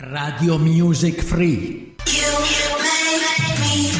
Radio Music Free. You, you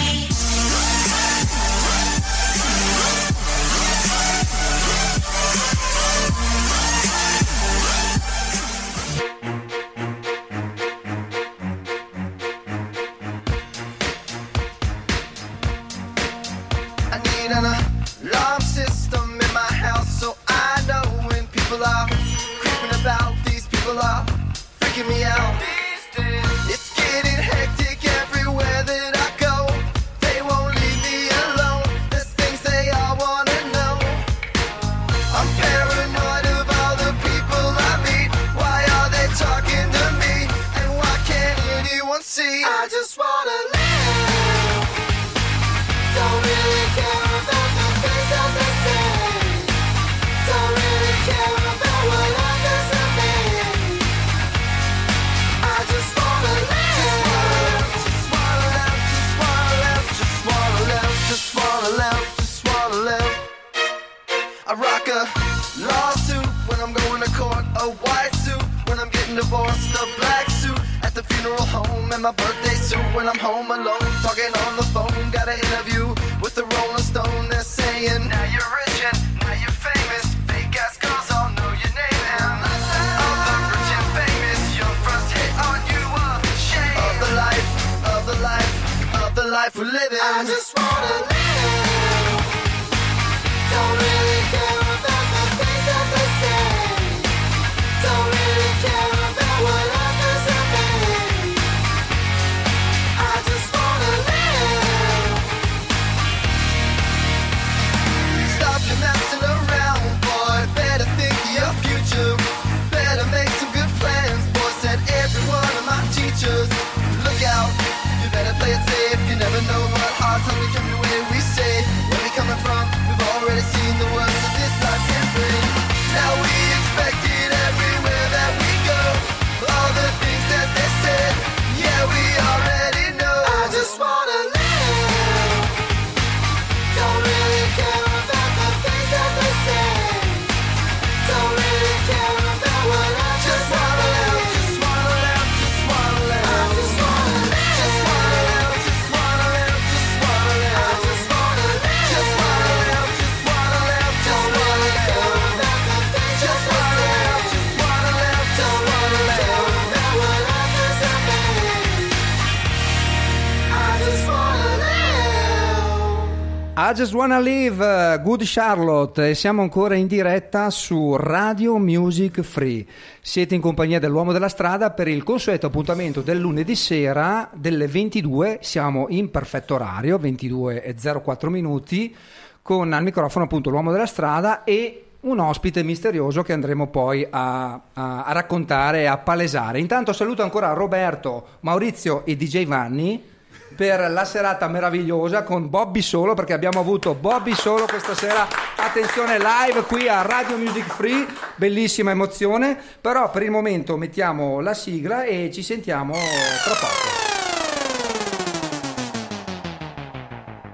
I Just Wanna Live, uh, Good Charlotte e siamo ancora in diretta su Radio Music Free. Siete in compagnia dell'Uomo della Strada per il consueto appuntamento del lunedì sera delle 22, siamo in perfetto orario, 22.04 minuti, con al microfono appunto l'Uomo della Strada e un ospite misterioso che andremo poi a, a, a raccontare e a palesare. Intanto saluto ancora Roberto, Maurizio e DJ Vanni per la serata meravigliosa con Bobby Solo perché abbiamo avuto Bobby Solo questa sera, attenzione live qui a Radio Music Free, bellissima emozione, però per il momento mettiamo la sigla e ci sentiamo tra poco.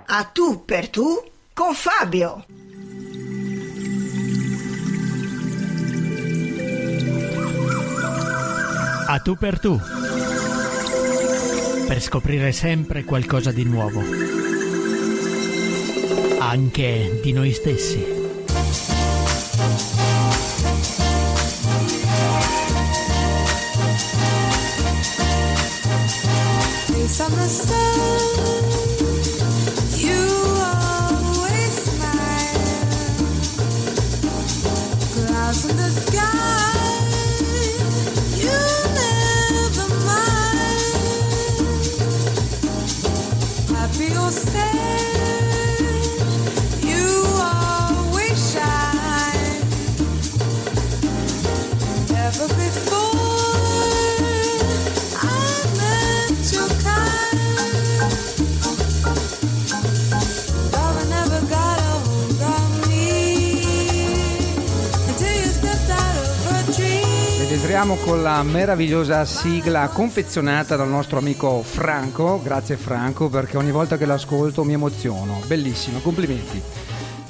A tu per tu con Fabio. A tu per tu per scoprire sempre qualcosa di nuovo, anche di noi stessi. Some con la meravigliosa sigla confezionata dal nostro amico Franco. Grazie Franco perché ogni volta che l'ascolto mi emoziono. Bellissimo, complimenti.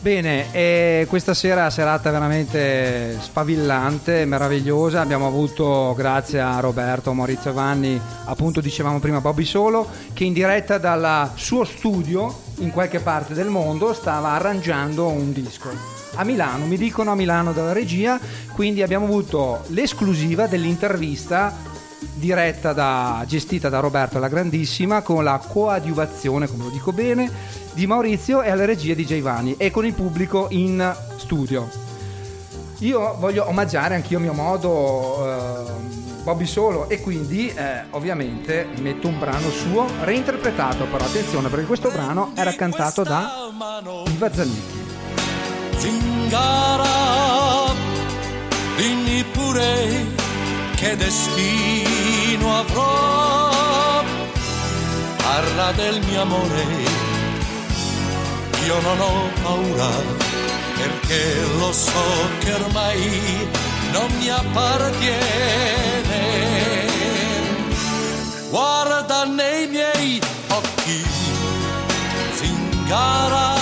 Bene, eh, questa sera serata veramente sfavillante, meravigliosa. Abbiamo avuto, grazie a Roberto Maurizio Vanni, appunto dicevamo prima Bobby Solo, che in diretta dal suo studio in qualche parte del mondo stava arrangiando un disco. A Milano, mi dicono a Milano dalla regia, quindi abbiamo avuto l'esclusiva dell'intervista diretta da, gestita da Roberto la Grandissima con la coadiuvazione, come lo dico bene, di Maurizio e alle regie di Giovanni e con il pubblico in studio. Io voglio omaggiare anch'io a mio modo eh, Bobby Solo e quindi eh, ovviamente metto un brano suo reinterpretato, però attenzione perché questo brano era cantato da Iva Zanicchi. Zingara, dimmi pure che destino avrò. Parla del mio amore, io non ho paura, perché lo so che ormai non mi appartiene. Guarda nei miei occhi, zingara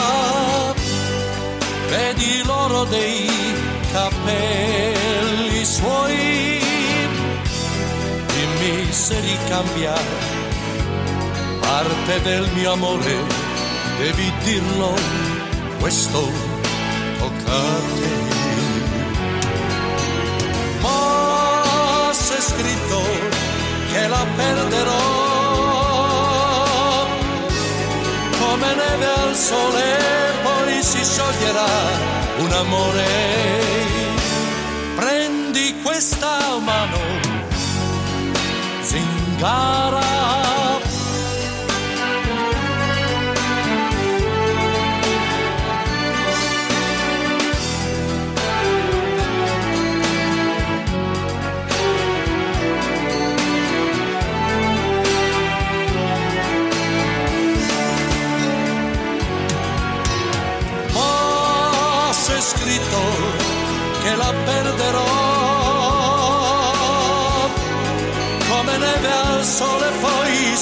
dimmi se ricambia parte del mio amore, devi dirlo, questo tocca a te. Ma se scritto che la perderò, come neve al sole poi si scioglierà un amore. Prendi questa mano, zingara.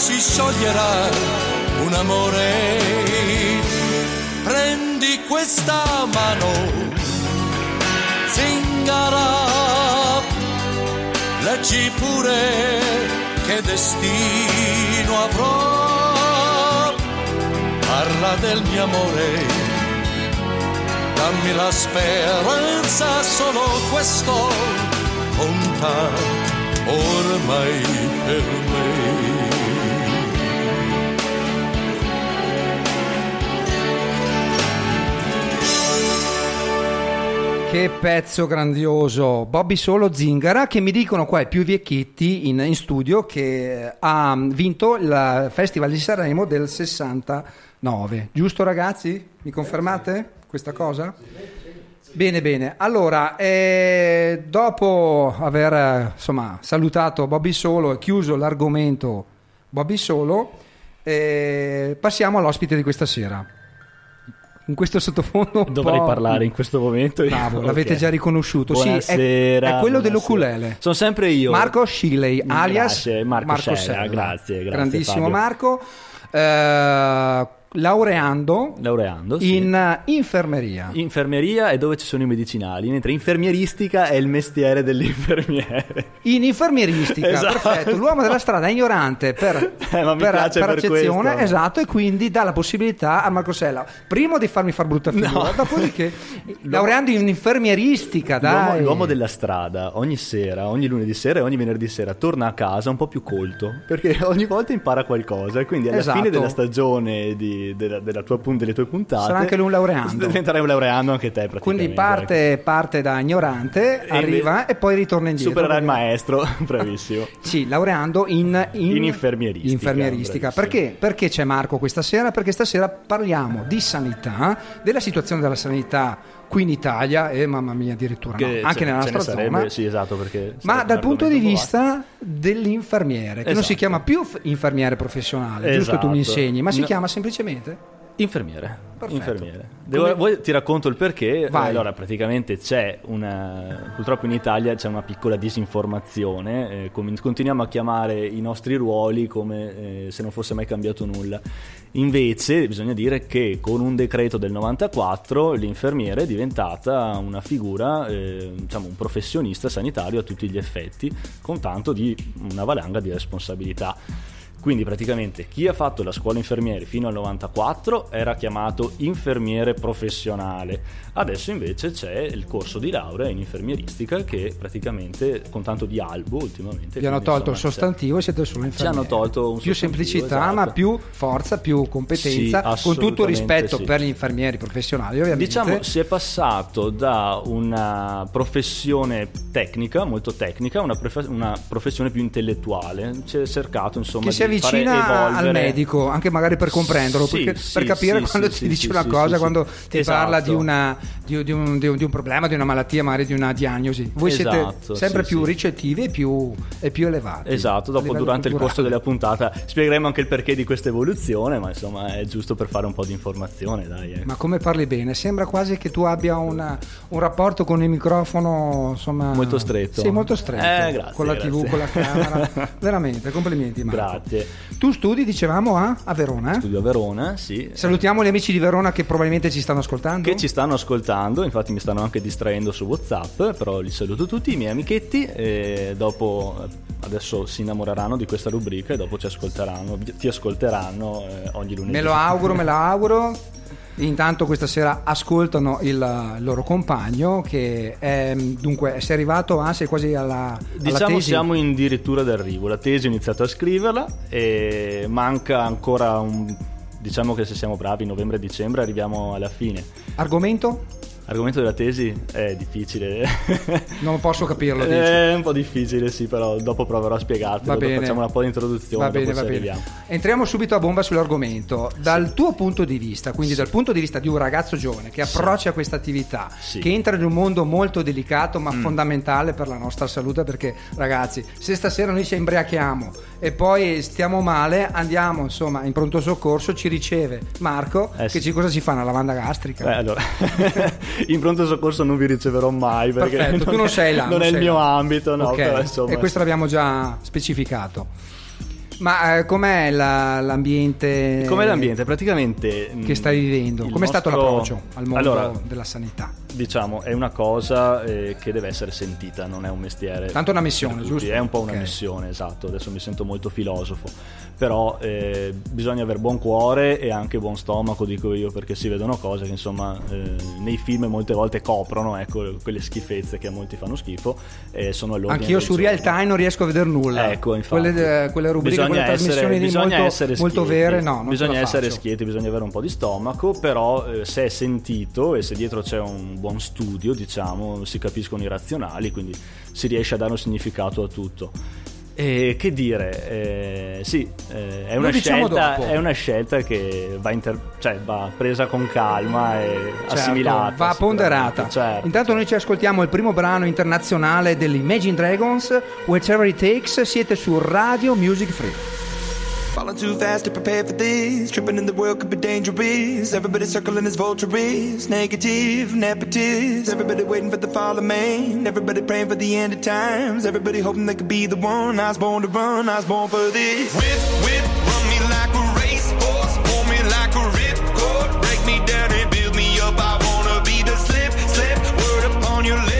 Si scioglierà un amore prendi questa mano zingara leggi pure che destino avrò parla del mio amore dammi la speranza, solo questo conta ormai per me. Che pezzo grandioso! Bobby Solo Zingara che mi dicono qua i più vecchietti in, in studio che ha vinto il Festival di Sanremo del 69. Giusto ragazzi? Mi confermate questa cosa? Bene, bene. Allora, eh, dopo aver eh, insomma, salutato Bobby Solo e chiuso l'argomento Bobby Solo, eh, passiamo all'ospite di questa sera. In questo sottofondo Dovrei po'- parlare in questo momento. Bravo, Ok. l'avete già riconosciuto. Sì, è, Buonasera, è quello buonasera. dell'ukulele. Sono sempre io. Marco Sciley, alias Grazie, Marco Scella, Sella. grazie, grazie, Grandissimo Fabio. Marco. Eh, laureando Laureando, sì. in eh, infermeria. Infermeria è dove ci sono i medicinali, mentre infermieristica è il mestiere dell'infermiere. In infermieristica, Esatto. perfetto. L'uomo della strada è ignorante per, Eh, per- per per accezione, esatto, e quindi dà la possibilità a Marco Sella, primo di farmi far brutta figura, No. dopodiché laureando in infermieristica, L'uomo, dai. l'uomo della strada ogni sera, ogni lunedì sera e ogni venerdì sera torna a casa un po' più colto perché ogni volta impara qualcosa e quindi alla Esatto. fine della stagione di- della, della tua delle tue puntate Sarà anche lui un laureando. diventerai un laureando anche te praticamente Quindi parte, parte da ignorante, E arriva e poi ritorna indietro. supererà il maestro bravissimo Sì, laureando in, In infermieristica, infermieristica. bravissimo. Perché? Perché c'è Marco questa sera? Perché stasera parliamo di sanità, della situazione della sanità qui in Italia e mamma mia addirittura no, Che anche ce- nella nostra sarebbe, zona. sì esatto Ma dal un punto di vista dell'infermiere, che non si Esatto. chiama più infermiere professionale, giusto tu mi Esatto. insegni, ma si No. chiama semplicemente Infermiere. Infermiere. Devo- vuoi- ti racconto il perché. Vai. Allora, praticamente c'è una. Purtroppo in Italia c'è una piccola disinformazione. eh, com- continuiamo a chiamare i nostri ruoli come eh, se non fosse mai cambiato nulla. Invece, bisogna dire che con un decreto del 94 l'infermiere è diventata una figura, eh, diciamo, un professionista sanitario a tutti gli effetti, con tanto di una valanga di responsabilità. Quindi praticamente chi ha fatto la scuola infermieri fino al 94 era chiamato infermiere professionale, adesso invece c'è il corso di laurea in infermieristica che praticamente con tanto di albo ultimamente. Vi hanno tolto il sostantivo e siete solo Ci infermieri. hanno tolto un più sostantivo, semplicità, esatto. ma più forza, più competenza, Sì, con tutto rispetto sì. per gli infermieri professionali, ovviamente. Diciamo si è passato da una professione tecnica, molto tecnica, a una, prefe- una professione più intellettuale. Si è cercato insomma che di avvicina al medico, anche magari per comprenderlo, Sì, perché- sì, per capire quando ti dice una cosa, quando ti Esatto. parla di, una- di- di un, di un- problema, di una malattia, magari di una diagnosi. Voi siete Esatto, sempre sì, più ricettivi e più, e più elevati. Esatto, dopo durante il corso culturale. della puntata spiegheremo anche il perché di questa evoluzione, ma insomma è giusto per fare un po' di informazione, dai. ecco. Ma come parli bene? Sembra quasi che tu abbia una- un rapporto con il microfono, insomma... Molto stretto. Sì, molto stretto. Eh, grazie, Con la TV, grazie. con la camera. Veramente, complimenti Marco. Grazie. Tu studi, dicevamo, a, a Verona? Studio a Verona, sì. Salutiamo gli amici di Verona che probabilmente ci stanno ascoltando. Che ci stanno ascoltando, infatti mi stanno anche distraendo su WhatsApp, però li saluto tutti, i miei amichetti, e dopo adesso si innamoreranno di questa rubrica e dopo ci ascolteranno, ti ascolteranno eh, ogni lunedì. Me lo auguro, me lo auguro. Intanto questa sera ascoltano il, il loro compagno che è, dunque sei arrivato a sei quasi alla, alla Diciamo tesi. siamo in dirittura d'arrivo, la tesi ho iniziato a scriverla e manca ancora un... Diciamo che se siamo bravi, novembre-dicembre arriviamo alla fine. Argomento? Argomento della tesi è difficile. Non posso capirlo, dici. È un po' difficile, sì, però dopo proverò a spiegartelo. Va dopo bene. Facciamo un po' di introduzione, Va bene, va bene. arriviamo. Entriamo subito a bomba sull'argomento. Dal tuo punto di vista, quindi dal punto di vista di un ragazzo giovane che approccia questa attività, Sì. che entra in un mondo molto delicato ma fondamentale per la nostra salute, perché ragazzi, se stasera noi ci imbriachiamo e poi stiamo male, andiamo insomma in pronto soccorso, ci riceve Marco, Eh, che sì. ci, cosa ci fa? Una lavanda gastrica? Beh, allora, in pronto soccorso non vi riceverò mai perché Perfetto, tu non sei là. non è il sei mio là. ambito, no, Ok, però insomma. E questo l'abbiamo già specificato. Ma eh, com'è la- l'ambiente? Com'è l'ambiente? Praticamente che stai vivendo? Com'è stato nostro- l'approccio al mondo Allora, della sanità? diciamo, è una cosa eh, che deve essere sentita, non è un mestiere. Tanto è una missione, giusto? È un po' una Ok. missione, esatto. Adesso mi sento molto filosofo. Però eh, bisogna avere buon cuore e anche buon stomaco, dico io, perché si vedono cose che insomma eh, nei film molte volte coprono, ecco, quelle schifezze che a molti fanno schifo. E sono all'ordine Anch'io su Real. Time non riesco a vedere nulla. Ecco, infatti. Quelle, eh, quelle rubriche, Bisogna quelle trasmissioni lì bisogna molto, essere molto vere, no, bisogna essere schieti, bisogna avere un po' di stomaco, però eh, se è sentito e se dietro c'è un buon studio, diciamo, si capiscono i razionali, quindi si riesce a dare un significato a tutto. E che dire, eh, sì, eh, è, una diciamo scelta, è una scelta che va, inter- cioè, va presa con calma e Certo, assimilata. va ponderata. certo. Intanto noi ci ascoltiamo il primo brano internazionale degli Imagine Dragons, Whatever It Takes, siete su Radio Music Free. Falling too fast to prepare for this. Tripping in the world could be dangerous. Everybody circling as vultures. Negative, nepotist. Everybody waiting for the fall of man. Everybody praying for the end of times. Everybody hoping they could be the one. I was born to run. I was born for this. Whip, whip, run me like a racehorse. Pull me like a ripcord. Break me down and build me up. I wanna be the slip, slip. Word upon your lip,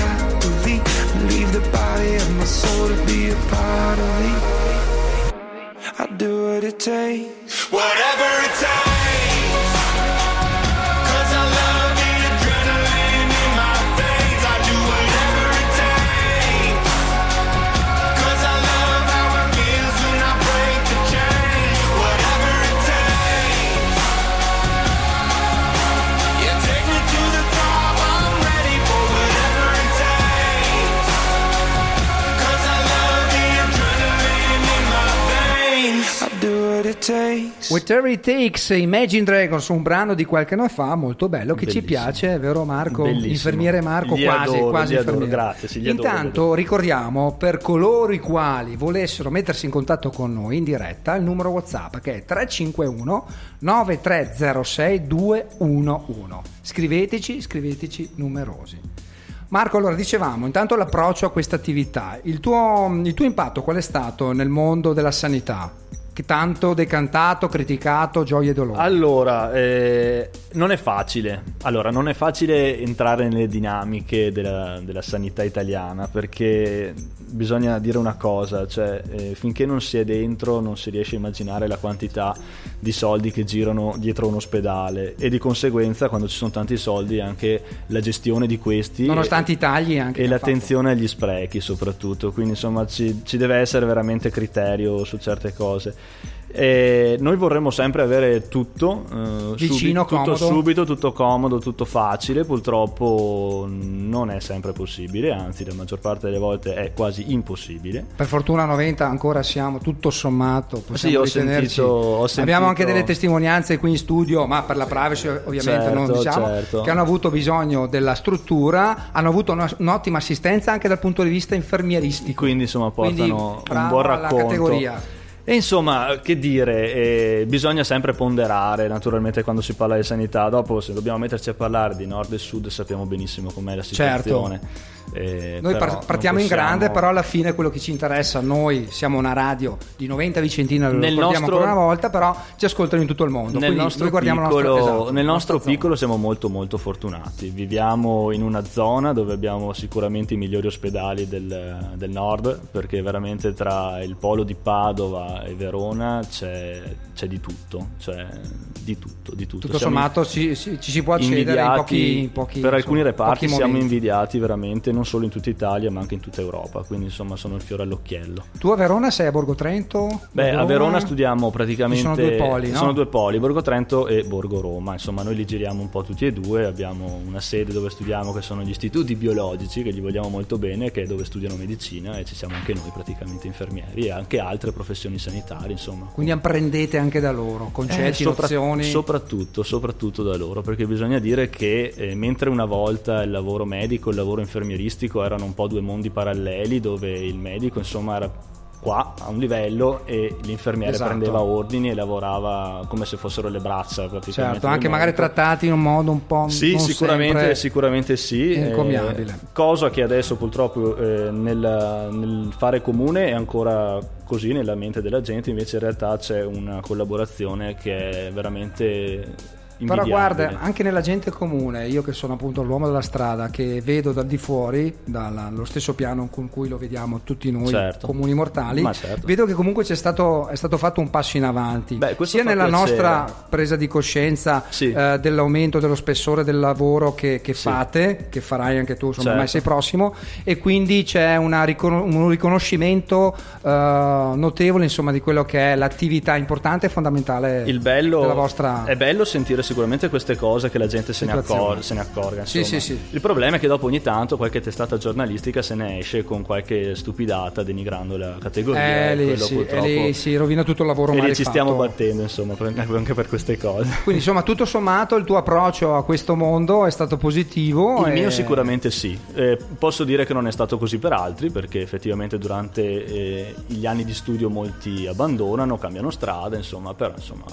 leave the body of my soul to be a part of me. I do what it takes, whatever it takes. Takes. Whatever It Takes, Imagine Dragons, un brano di qualche anno fa, molto bello, che ci Bellissimo. piace, vero Marco? Bellissimo. Infermiere Marco, Li quasi, adoro, quasi adoro, grazie, sì, li adoro, Intanto ricordiamo per coloro i quali volessero mettersi in contatto con noi in diretta il numero WhatsApp che è 351 9306 211. Scriveteci, scriveteci numerosi. Marco, allora dicevamo, intanto l'approccio a questa attività, il tuo, il tuo impatto qual è stato nel mondo della sanità? Tanto decantato, criticato, gioie e dolori. Allora, eh, non è facile. Allora, non è facile entrare nelle dinamiche della, della sanità italiana perché bisogna dire una cosa, cioè eh, finché non si è dentro non si riesce a immaginare la quantità di soldi che girano dietro un ospedale e di conseguenza quando ci sono tanti soldi anche la gestione di questi Nonostante i tagli anche e l'attenzione agli sprechi soprattutto quindi insomma ci, ci deve essere veramente criterio su certe cose E noi vorremmo sempre avere tutto eh, Vicino, tutto comodo. subito, tutto comodo, tutto facile. Purtroppo non è sempre possibile, anzi, la maggior parte delle volte è quasi impossibile. Per fortuna a 90 ancora siamo tutto sommato, Sì, ho sentito- ho sentito- Abbiamo anche delle testimonianze qui in studio, ma per la privacy ovviamente Certo, non diciamo, certo. che hanno avuto bisogno della struttura, hanno avuto una- un'ottima assistenza anche dal punto di vista infermieristico. Quindi, insomma, Quindi, portano un bravo buon alla racconto. categoria. E insomma, che dire, eh, bisogna sempre ponderare naturalmente quando si parla di sanità. Dopo, se dobbiamo metterci a parlare di nord e sud, sappiamo benissimo com'è la situazione. Eh, Noi par- partiamo in grande, però alla fine quello che ci interessa, noi siamo una radio di 90 Vicentina, lo Nel ricordiamo nostro- ancora una volta, però ci ascoltano in tutto il mondo. Nel nostro, piccolo, nostra, esatto, nel nostro piccolo siamo molto molto fortunati. Viviamo in una zona dove abbiamo sicuramente i migliori ospedali del, del nord, perché veramente tra il polo di Padova e Verona c'è, c'è di tutto, cioè di tutto, di tutto. Tutto sommato ci, ci- ci si può accedere in pochi, in pochi per alcuni insomma, reparti siamo invidiati veramente non solo in tutta Italia ma anche in tutta Europa quindi insomma sono il fiore all'occhiello Tu a Verona sei a Borgo Trento? Beh, Borgo a Verona studiamo praticamente. Sono due poli, no? sono due poli, Borgo Trento e Borgo Roma. Insomma, noi li giriamo un po' tutti e due. Abbiamo una sede dove studiamo, che sono gli istituti biologici, che gli vogliamo molto bene, che è dove studiano medicina, e ci siamo anche noi, praticamente infermieri, e anche altre professioni sanitarie. Insomma, Quindi apprendete anche da loro, eh, concetti, sopra- nozioni. Soprattutto, soprattutto da loro, perché bisogna dire che eh, mentre una volta il lavoro medico e il lavoro infermieristico erano un po' due mondi paralleli, dove il medico insomma era qua a un livello e l'infermiere Esatto. prendeva ordini e lavorava come se fossero le braccia praticamente. certo, anche magari trattati in un modo un po' Sì, sicuramente, sicuramente sì. eh, encomiabile. cosa che adesso purtroppo eh, nel, nel fare comune è ancora così nella mente della gente, invece in realtà c'è una collaborazione che è veramente Però guarda, anche nella gente comune, io che sono appunto l'uomo della strada, che vedo dal di fuori, dallo stesso piano con cui lo vediamo tutti noi Certo. comuni mortali, certo. vedo che comunque c'è stato, è stato fatto un passo in avanti, Beh, sia nella piacere. nostra presa di coscienza Sì. eh, dell'aumento dello spessore del lavoro che, che Sì. fate, che farai anche tu, insomma, Certo. ormai sei prossimo, e quindi c'è una ricono- un riconoscimento eh, notevole insomma, di quello che è l'attività importante e fondamentale Il bello della vostra... è bello sentire sicuramente queste cose che la gente se ne, accor- se ne accorga. Sì, sì, sì. Il problema è che dopo ogni tanto qualche testata giornalistica se ne esce con qualche stupidata denigrando la categoria. Eh, e lì, quello sì, purtroppo- e lì si rovina tutto il lavoro e lì ci stiamo battendo, insomma, per- anche per queste cose. Quindi insomma tutto sommato il tuo approccio a questo mondo è stato positivo. Il e- mio sicuramente sì, Eh, posso dire che non è stato così per altri perché effettivamente durante eh, gli anni di studio molti abbandonano, cambiano strada, insomma, però insomma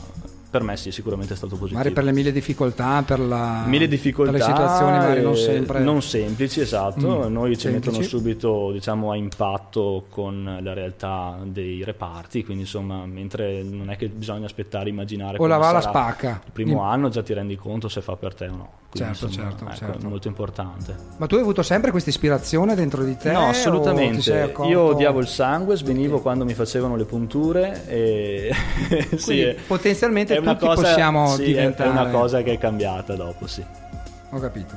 per me sì, sicuramente è stato positivo. Magari per le mille difficoltà, per la Mille difficoltà, per le situazioni magari non sempre non semplici, esatto. Mm, Noi ci semplici. mettono subito diciamo, a impatto con la realtà dei reparti, quindi insomma, mentre non è che bisogna aspettare, immaginare O la va la spacca. Il primo Mm. anno già ti rendi conto se fa per te o no. Quindi, Certo, insomma, certo, ecco, certo. molto importante. Ma tu hai avuto sempre questa ispirazione dentro di te? No, assolutamente. Io odiavo il sangue, svenivo quando mi facevano le punture e sì, è- potenzialmente è tutti cosa- possiamo sì, diventare- È una cosa che è cambiata dopo, sì. Ho capito.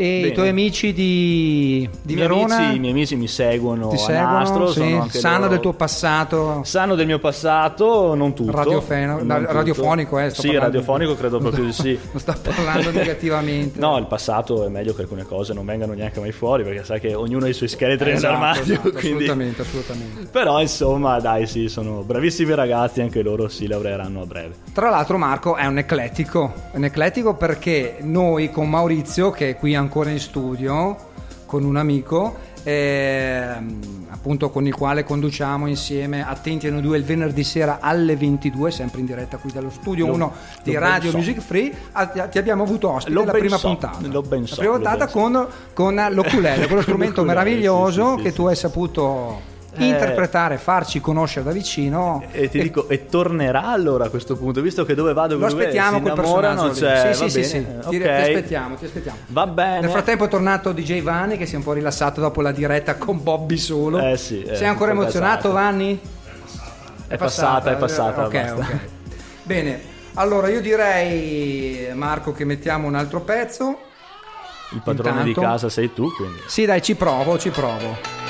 E Bene. i tuoi amici di, di I miei Verona amici- I miei amici mi seguono ti a seguono? Nastro, Sì, sanno loro- del tuo passato? Sanno del mio passato, non tutto. Radiofeno- non no, tutto. radiofonico, eh, sto Sì, radiofonico credo proprio di sì. Non sto parlando negativamente. No, il passato è meglio che alcune cose non vengano neanche mai fuori perché sai che ognuno ha i suoi scheletri Esatto, nell'armadio. esatto, quindi- assolutamente, assolutamente. Però insomma, dai, sì, sono bravissimi ragazzi, anche loro si laureeranno a breve. Tra l'altro Marco è un eclettico, un eclettico perché noi con Maurizio, che è qui ancora in studio, con un amico, ehm, appunto con il quale conduciamo insieme Attenti a noi due il venerdì sera alle 22, sempre in diretta qui dallo studio Lo- 1 di Radio so. Music Free, Ah, ti abbiamo avuto ospite Lo la prima so, puntata. lo ben so, la prima puntata con, con l'oculele, quello strumento meraviglioso sì, sì, che tu hai saputo Eh. Interpretare, farci conoscere da vicino. E ti dico, e tornerà allora a questo punto, visto che dove vado Lo aspettiamo quel personaggio cioè, sì, sì, sì, sì. Ti, ti aspettiamo, ti aspettiamo. Va bene. Nel frattempo è tornato DJ Vanni che si è un po' rilassato dopo la diretta con Bobby solo. Eh sì, eh, Sei ancora emozionato. Vanni? È passata, è passata, Ok, basta. ok. Bene, allora io direi Marco che mettiamo un altro pezzo. Il padrone di Intanto- casa sei tu, quindi. Sì, dai, ci provo, ci provo.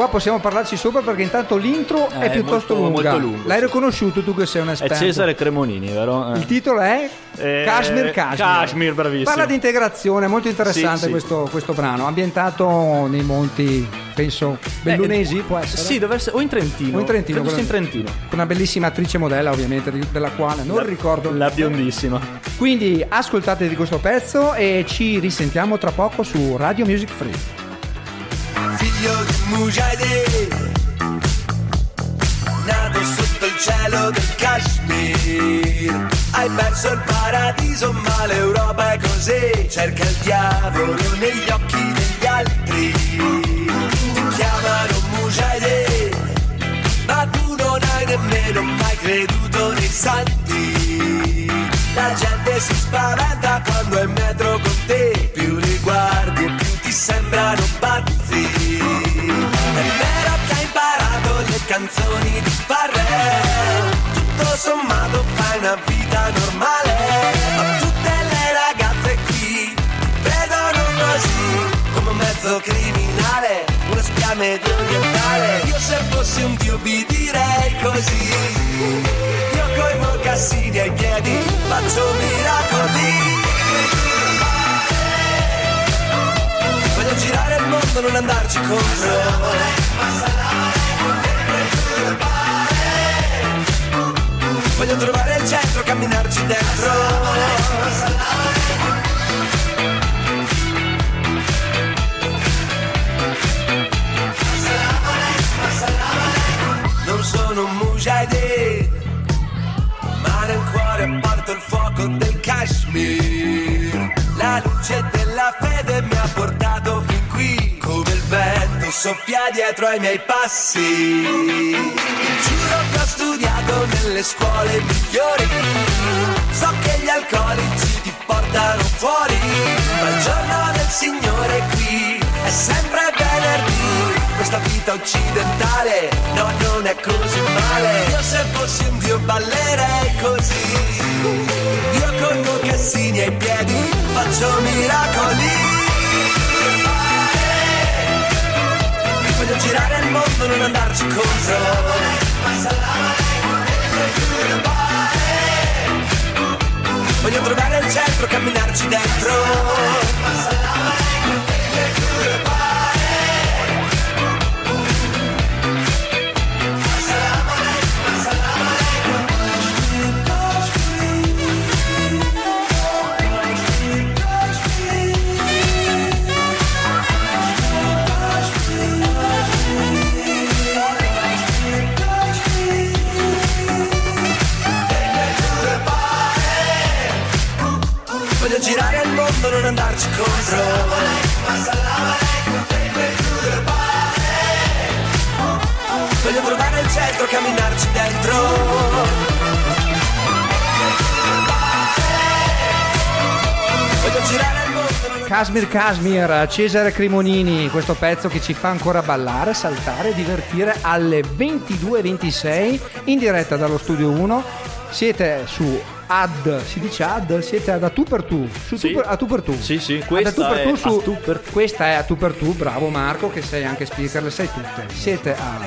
Qua possiamo parlarci sopra perché intanto l'intro è Eh, piuttosto molto- lunga. molto lungo, L'hai riconosciuto tu che sei un È esperto? Cesare Cremonini, vero? Eh. Il titolo è Eh, Kashmir Kashmir. Kashmir, bravissimo. Parla di integrazione, è molto interessante Sì, sì. Questo, questo brano, ambientato nei monti, penso, bellunesi, può essere? Sì, deve essere. O in Trentino. O in Trentino, Credo in Trentino. Con una bellissima attrice modella, ovviamente, di- della quale non La- ricordo. La biondissima. Quindi ascoltatevi questo pezzo e ci risentiamo tra poco su Radio Music Free. Figlio di Mujahideen nato sotto il cielo del Kashmir. Hai perso il paradiso ma l'Europa è così. Cerca il diavolo negli occhi degli altri. Ti chiamano Mujahideen ma tu non hai nemmeno mai creduto nei santi. La gente si spaventa quando è in metro con te. Più li guardi e più ti sembrano canzoni di Farrell. Tutto sommato fai una vita normale ma tutte le ragazze qui vedono così come un mezzo criminale uno spia medio orientale. Io se fossi un dio vi direi così. Io coi mocassini ai piedi faccio miracoli Voglio girare il mondo, non andarci contro. Voglio trovare il centro, camminarci dentro. Non sono un mujahideen, ma nel cuore porto il fuoco del Kashmir. La luce della fede mi soffia dietro ai miei passi. Giuro che ho studiato nelle scuole migliori, so che gli alcolici ti portano fuori, ma il giorno del Signore qui è sempre venerdì. Questa vita occidentale, no, non è così male. Io se fossi un dio ballerei così. Io con mocassini ai piedi faccio miracoli. Voglio girare il mondo, non andarci contro. Voglio trovare il centro, camminarci dentro. Mondo, non andarci contro. Voglio trovare il centro, camminarci dentro. Voglio girare Casmir Casmir, Cesare Cremonini, questo pezzo che ci fa ancora ballare, saltare, divertire alle 22.26 in diretta dallo studio 1. Siete su ad, si dice ad, siete ad a tu per tu, su Sì. tu per- a tu per tu. Sì, sì, Ad a questa tu per è tu a su- tu per- Questa è a tu per tu, bravo Marco che sei anche speaker, le sai tutte. Siete a,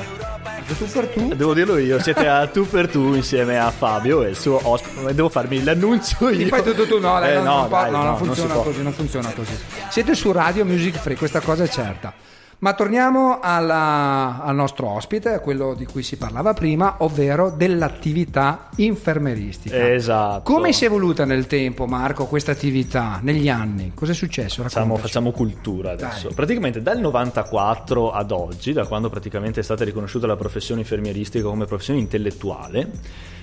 tu per tu. Devo dirlo io, siete a tu per tu insieme a Fabio e il suo ospite. Devo farmi l'annuncio io. Mi fai tutto tu, no, Eh, no, non, può- dai, no, non no, si funziona può. così, non funziona così. Siete su Radio Music Free, questa cosa è certa. Ma torniamo alla- al nostro ospite, a quello di cui si parlava prima, ovvero dell'attività infermeristica. Esatto. Come si è evoluta nel tempo, Marco, questa attività, negli anni? Cosa è successo? Facciamo, facciamo cultura adesso. Dai. Praticamente dal 94 ad oggi, da quando praticamente è stata riconosciuta la professione infermieristica come professione intellettuale,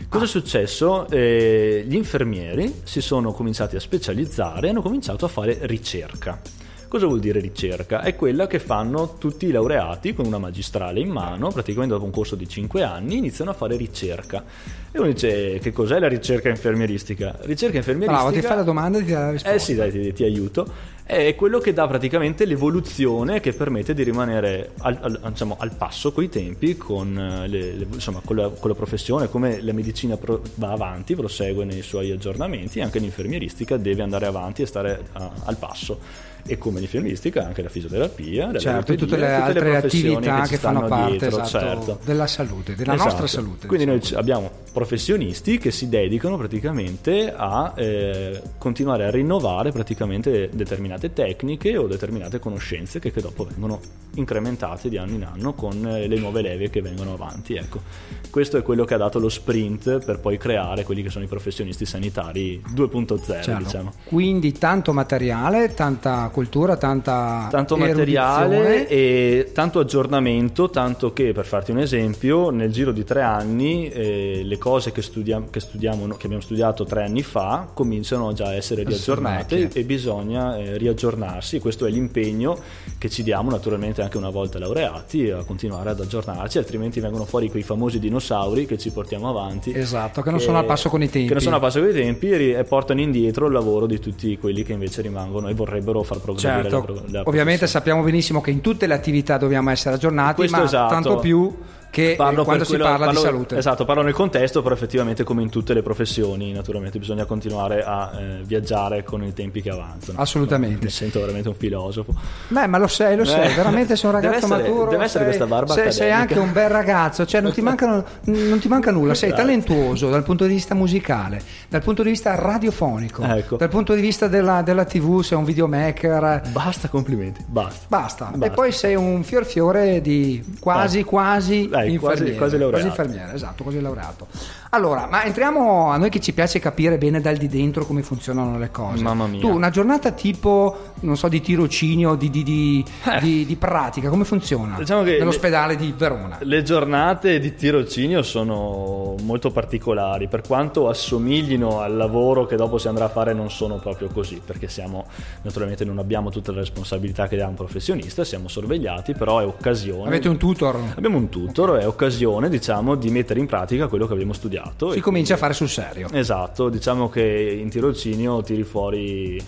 cosa è successo? Eh, gli infermieri si sono cominciati a specializzare e hanno cominciato a fare ricerca. Cosa vuol dire ricerca? È quella che fanno tutti i laureati con una magistrale in mano, praticamente dopo un corso di 5 anni iniziano a fare ricerca. E uno dice che cos'è la ricerca infermieristica? Ricerca infermieristica Bravo, ti fai la domanda e ti dà la risposta. eh sì, dai, ti, ti aiuto. È quello che dà praticamente l'evoluzione che permette di rimanere al, al- diciamo, al passo coi tempi, con, eh, le- le- insomma, con, la, con la professione, come la medicina pro- va avanti, prosegue nei suoi aggiornamenti, anche l'infermieristica deve andare avanti e stare a- al passo. E come l'infermieristica anche la fisioterapia, la Certo, tutte le altre professioni attività ci che fanno parte dietro, esatto, certo. della salute, della Esatto. nostra salute. Quindi noi abbiamo professionisti che si dedicano praticamente a eh, continuare a rinnovare praticamente determinate tecniche o determinate conoscenze che, che dopo vengono incrementate di anno in anno con eh, le nuove leve che vengono avanti. Ecco. Questo è quello che ha dato lo sprint per poi creare quelli che sono i professionisti sanitari 2.0, Certo. diciamo. Quindi tanto materiale, tanta cultura, tanta tanto materiale e tanto aggiornamento, tanto che per farti un esempio, nel giro di tre anni eh, le cose che, studiam- che studiamo, che abbiamo studiato tre anni fa cominciano già a essere riaggiornate e bisogna eh, riaggiornarsi. Questo è l'impegno che ci diamo naturalmente anche una volta laureati a continuare ad aggiornarci, altrimenti vengono fuori quei famosi dinosauri che ci portiamo avanti. Esatto, che non sono al passo con i tempi. Che non sono a passo con i tempi e e portano indietro il lavoro di tutti quelli che invece rimangono e vorrebbero far progredire Certo, la, la ovviamente sappiamo benissimo che in tutte le attività dobbiamo essere aggiornati, Questo ma esatto. tanto più che eh, Parlo quando per si quello- parla parlo- di salute. Esatto, parlo nel contesto, però effettivamente come in tutte le professioni, naturalmente bisogna continuare a eh, viaggiare con i tempi che avanzano. Assolutamente. Mi sento veramente un filosofo. Beh, ma lo sei, lo sei, Eh. veramente sei un Deve ragazzo essere- maturo. deve essere sei- questa barba sei, sei anche un bel ragazzo, cioè non ti, mancano- non ti manca nulla, sei Grazie. talentuoso dal punto di vista musicale, dal punto di vista radiofonico, Ecco. dal punto di vista della, della TV, sei un videomaker. Basta complimenti, basta. Basta. Basta. e poi sei un fior fiore di quasi Eh. quasi Dai, quasi- quasi laureato. infermiere, esatto, quasi laureato. Allora, ma entriamo a noi che ci piace capire bene dal di dentro come funzionano le cose. Mamma mia. Tu, una giornata tipo, non so, di tirocinio, di, di- di- di- di pratica, come funziona? Eh. Diciamo che Nell'ospedale di Verona. Le giornate di tirocinio sono molto particolari, per quanto assomiglino al lavoro che dopo si andrà a fare non sono proprio così, perché siamo naturalmente non abbiamo tutte le responsabilità che ha un professionista, siamo sorvegliati, però è occasione Avete un tutor? Abbiamo un tutor, è occasione, diciamo, di mettere in pratica quello che abbiamo studiato. Si e comincia a fare sul serio. Esatto, diciamo che in tirocinio tiri fuori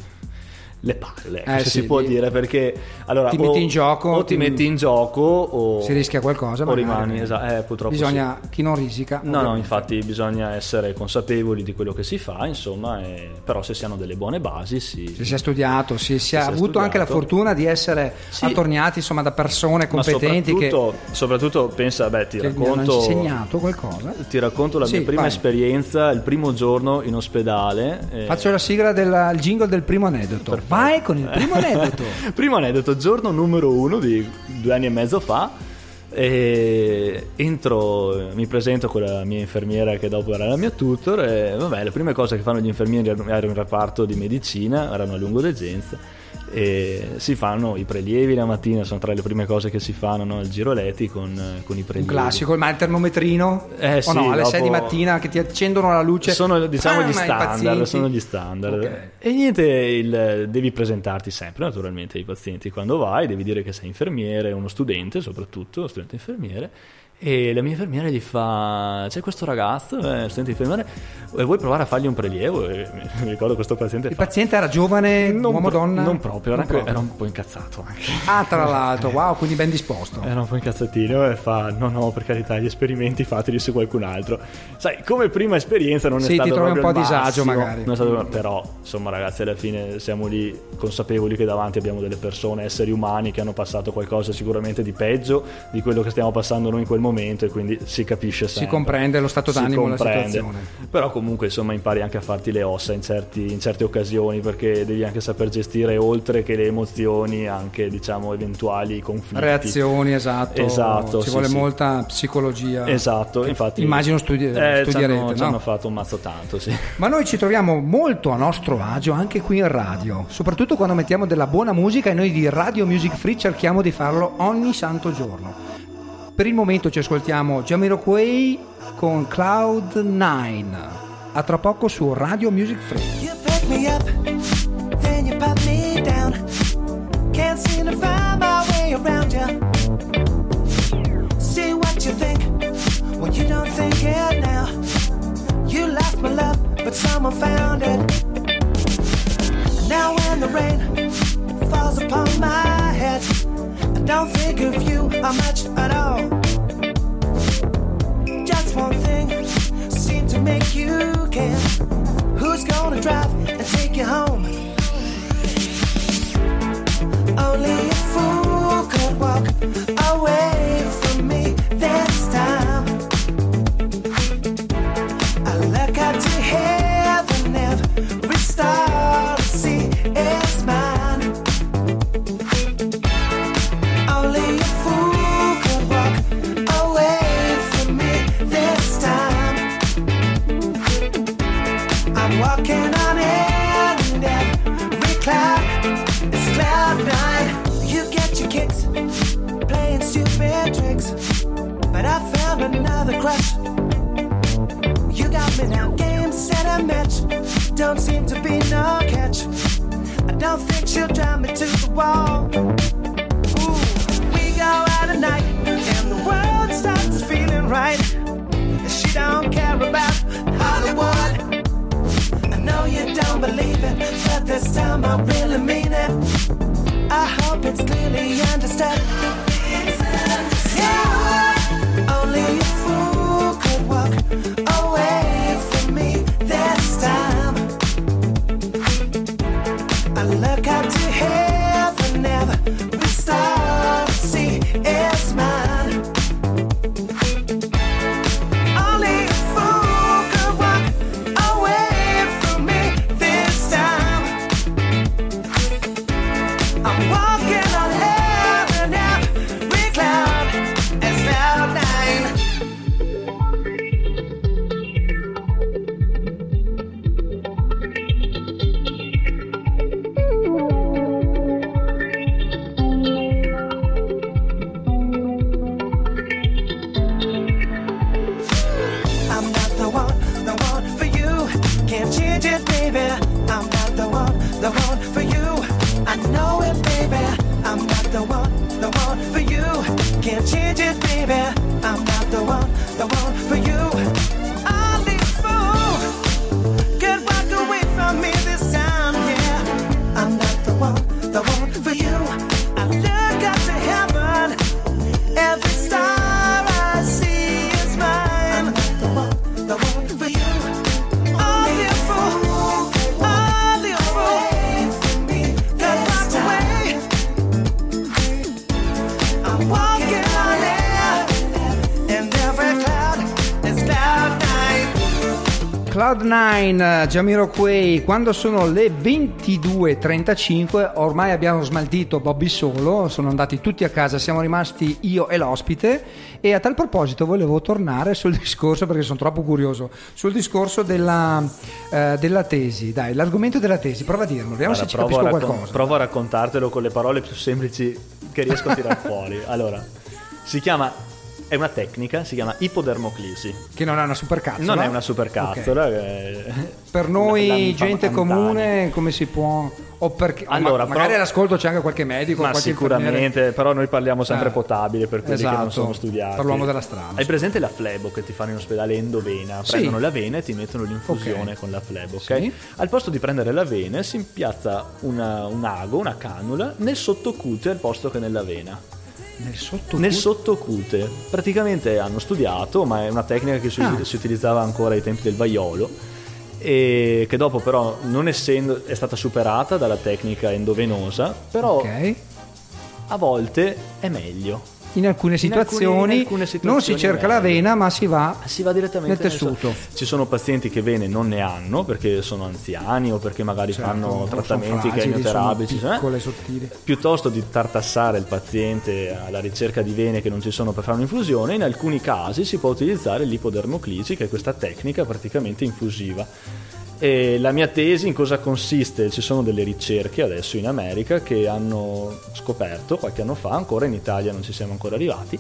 le palle, ecco, Eh se sì, si può di- dire, perché allora Ti o- metti in gioco, o ti ti- metti in gioco o Si rischia qualcosa, o rimani, esatto, eh, purtroppo Bisogna, chi non risica. sì. No, no, ovviamente. infatti bisogna essere consapevoli di quello che si fa, insomma, e- però se si hanno delle buone basi si, Se si è studiato, si, si è avuto anche la studiato. fortuna di essere Sì. attorniati insomma, da persone competenti che, soprattutto, soprattutto pensa, beh, ti racconto, insegnato qualcosa. ti racconto la Sì, mia prima vai. esperienza il primo giorno in ospedale. eh, Faccio la sigla del jingle del primo aneddoto. Vai con il primo aneddoto. Primo aneddoto, giorno numero uno di due anni e mezzo fa. E entro, mi presento con la mia infermiera che dopo era la mia tutor e vabbè, le prime cose che fanno gli infermieri ero in reparto di medicina, erano a lungodegenza e si fanno i prelievi la mattina, sono tra le prime cose che si fanno no? il giroleti con, con i Un prelievi. classico, ma il termometrino? Eh, o sì, no, alle 6 di dopo- mattina che ti accendono la luce. Sono diciamo Ah, gli standard, sono gli standard. Ok. E niente, il- devi presentarti sempre naturalmente ai pazienti quando vai, devi dire che sei infermiere, uno studente soprattutto, uno studente infermiere. E la mia infermiera gli fa: C'è questo ragazzo, eh, studente infermiere, e vuoi provare a fargli un prelievo? E mi ricordo questo paziente Il fa, paziente era giovane, non uomo pro- donna? Non proprio, era, Non proprio. era un po' incazzato anche. Ah, tra l'altro, wow, quindi ben disposto. Era un po' incazzatino e fa: No, no, per carità, gli esperimenti fateli su qualcun altro. Sai, come prima esperienza non è Sì, ti stato trovi un po' a disagio, magari. Stato- però, insomma, ragazzi, alla fine siamo lì consapevoli che davanti abbiamo delle persone, esseri umani che hanno passato qualcosa sicuramente di peggio di quello che stiamo passando noi in quel momento e quindi si capisce Si sempre. comprende lo stato Si d'animo, la situazione. Però comunque insomma impari anche a farti le ossa in, certi- in certe occasioni perché devi anche saper gestire oltre che le emozioni anche diciamo eventuali conflitti. Reazioni, esatto. Esatto, Ci sì, vuole sì. molta psicologia. Esatto, infatti Immagino studi- eh, ci studierete, hanno, ci no? hanno fatto un mazzo tanto, sì. Ma noi ci troviamo molto a nostro agio anche qui in radio, soprattutto quando mettiamo della buona musica e noi di Radio Music Free cerchiamo di farlo ogni santo giorno. Per il momento ci ascoltiamo Jamiroquai con Cloud 9. A tra poco su Radio Music Free. You pick me up, then you put me down. Can't seem to find my way around you. See what you think when you don't think it now. You lost my love, but someone found it. Now when the rain falls upon my head, don't think of you how much at all. Just one thing seemed to make you care. Who's gonna drive and take you home? Only a fool could walk away kicks playing stupid tricks, but I found another crush. You got me now, game set and match. Don't seem to be no catch. I don't think she'll drive me to the wall. Ooh, we go out at night and the world starts feeling right. She don't care about Hollywood. I know you don't believe it, but this time I really mean it. I hope it's clearly understood. Yeah, only a fool could walk Cloud9, Jamiroquai, quando sono le 22.35, ormai abbiamo smaltito Bobby solo, sono andati tutti a casa, siamo rimasti io e l'ospite e a tal proposito volevo tornare sul discorso, perché sono troppo curioso, sul discorso della, eh, della tesi. Dai, l'argomento della tesi, prova a dirlo, vediamo Guarda, se ci capisco raccon- qualcosa. provo a raccontartelo con le parole più semplici che riesco a tirar fuori. Allora, si chiama, è una tecnica, si chiama ipodermoclisi. Che non è una supercazzola. Non è una supercazzola. eh, Per noi, gente comune, come si può... O perché, o ma- Allora, magari all'ascolto c'è anche qualche medico, Ma qualche sicuramente, infermiere. però noi parliamo sempre Eh, potabile per quelli che non esatto, sono studiati. per l'uomo della strada. Hai presente la flebo che ti fanno in ospedale endovena? Sì. Prendono la vena e ti mettono l'infusione Ok. con la flebo, ok? Sì. Al posto di prendere la vena si impiazza una- un ago, una canula, nel sottocute al posto che nella vena. Nel sotto Nel sottocute. Praticamente hanno studiato, ma è una tecnica che si, Ah. si utilizzava ancora ai tempi del vaiolo. E che dopo però, non essendo, è stata superata dalla tecnica endovenosa, però Ok. a volte è meglio. In alcune In alcune- situazioni, in alcune non si situazioni cerca la vena, ma si va Si va direttamente nel nel so- tessuto. Ci sono pazienti che vene non ne hanno perché sono anziani o perché magari Certo, fanno trattamenti chemioterapici. eh? piccole, sottili. Piuttosto di tartassare il paziente alla ricerca di vene che non ci sono per fare un'infusione, in alcuni casi si può utilizzare l'ipodermoclisi, che è questa tecnica praticamente infusiva. E la mia tesi in cosa consiste? Ci sono delle ricerche adesso in America che hanno scoperto qualche anno fa, ancora in Italia non ci siamo ancora arrivati,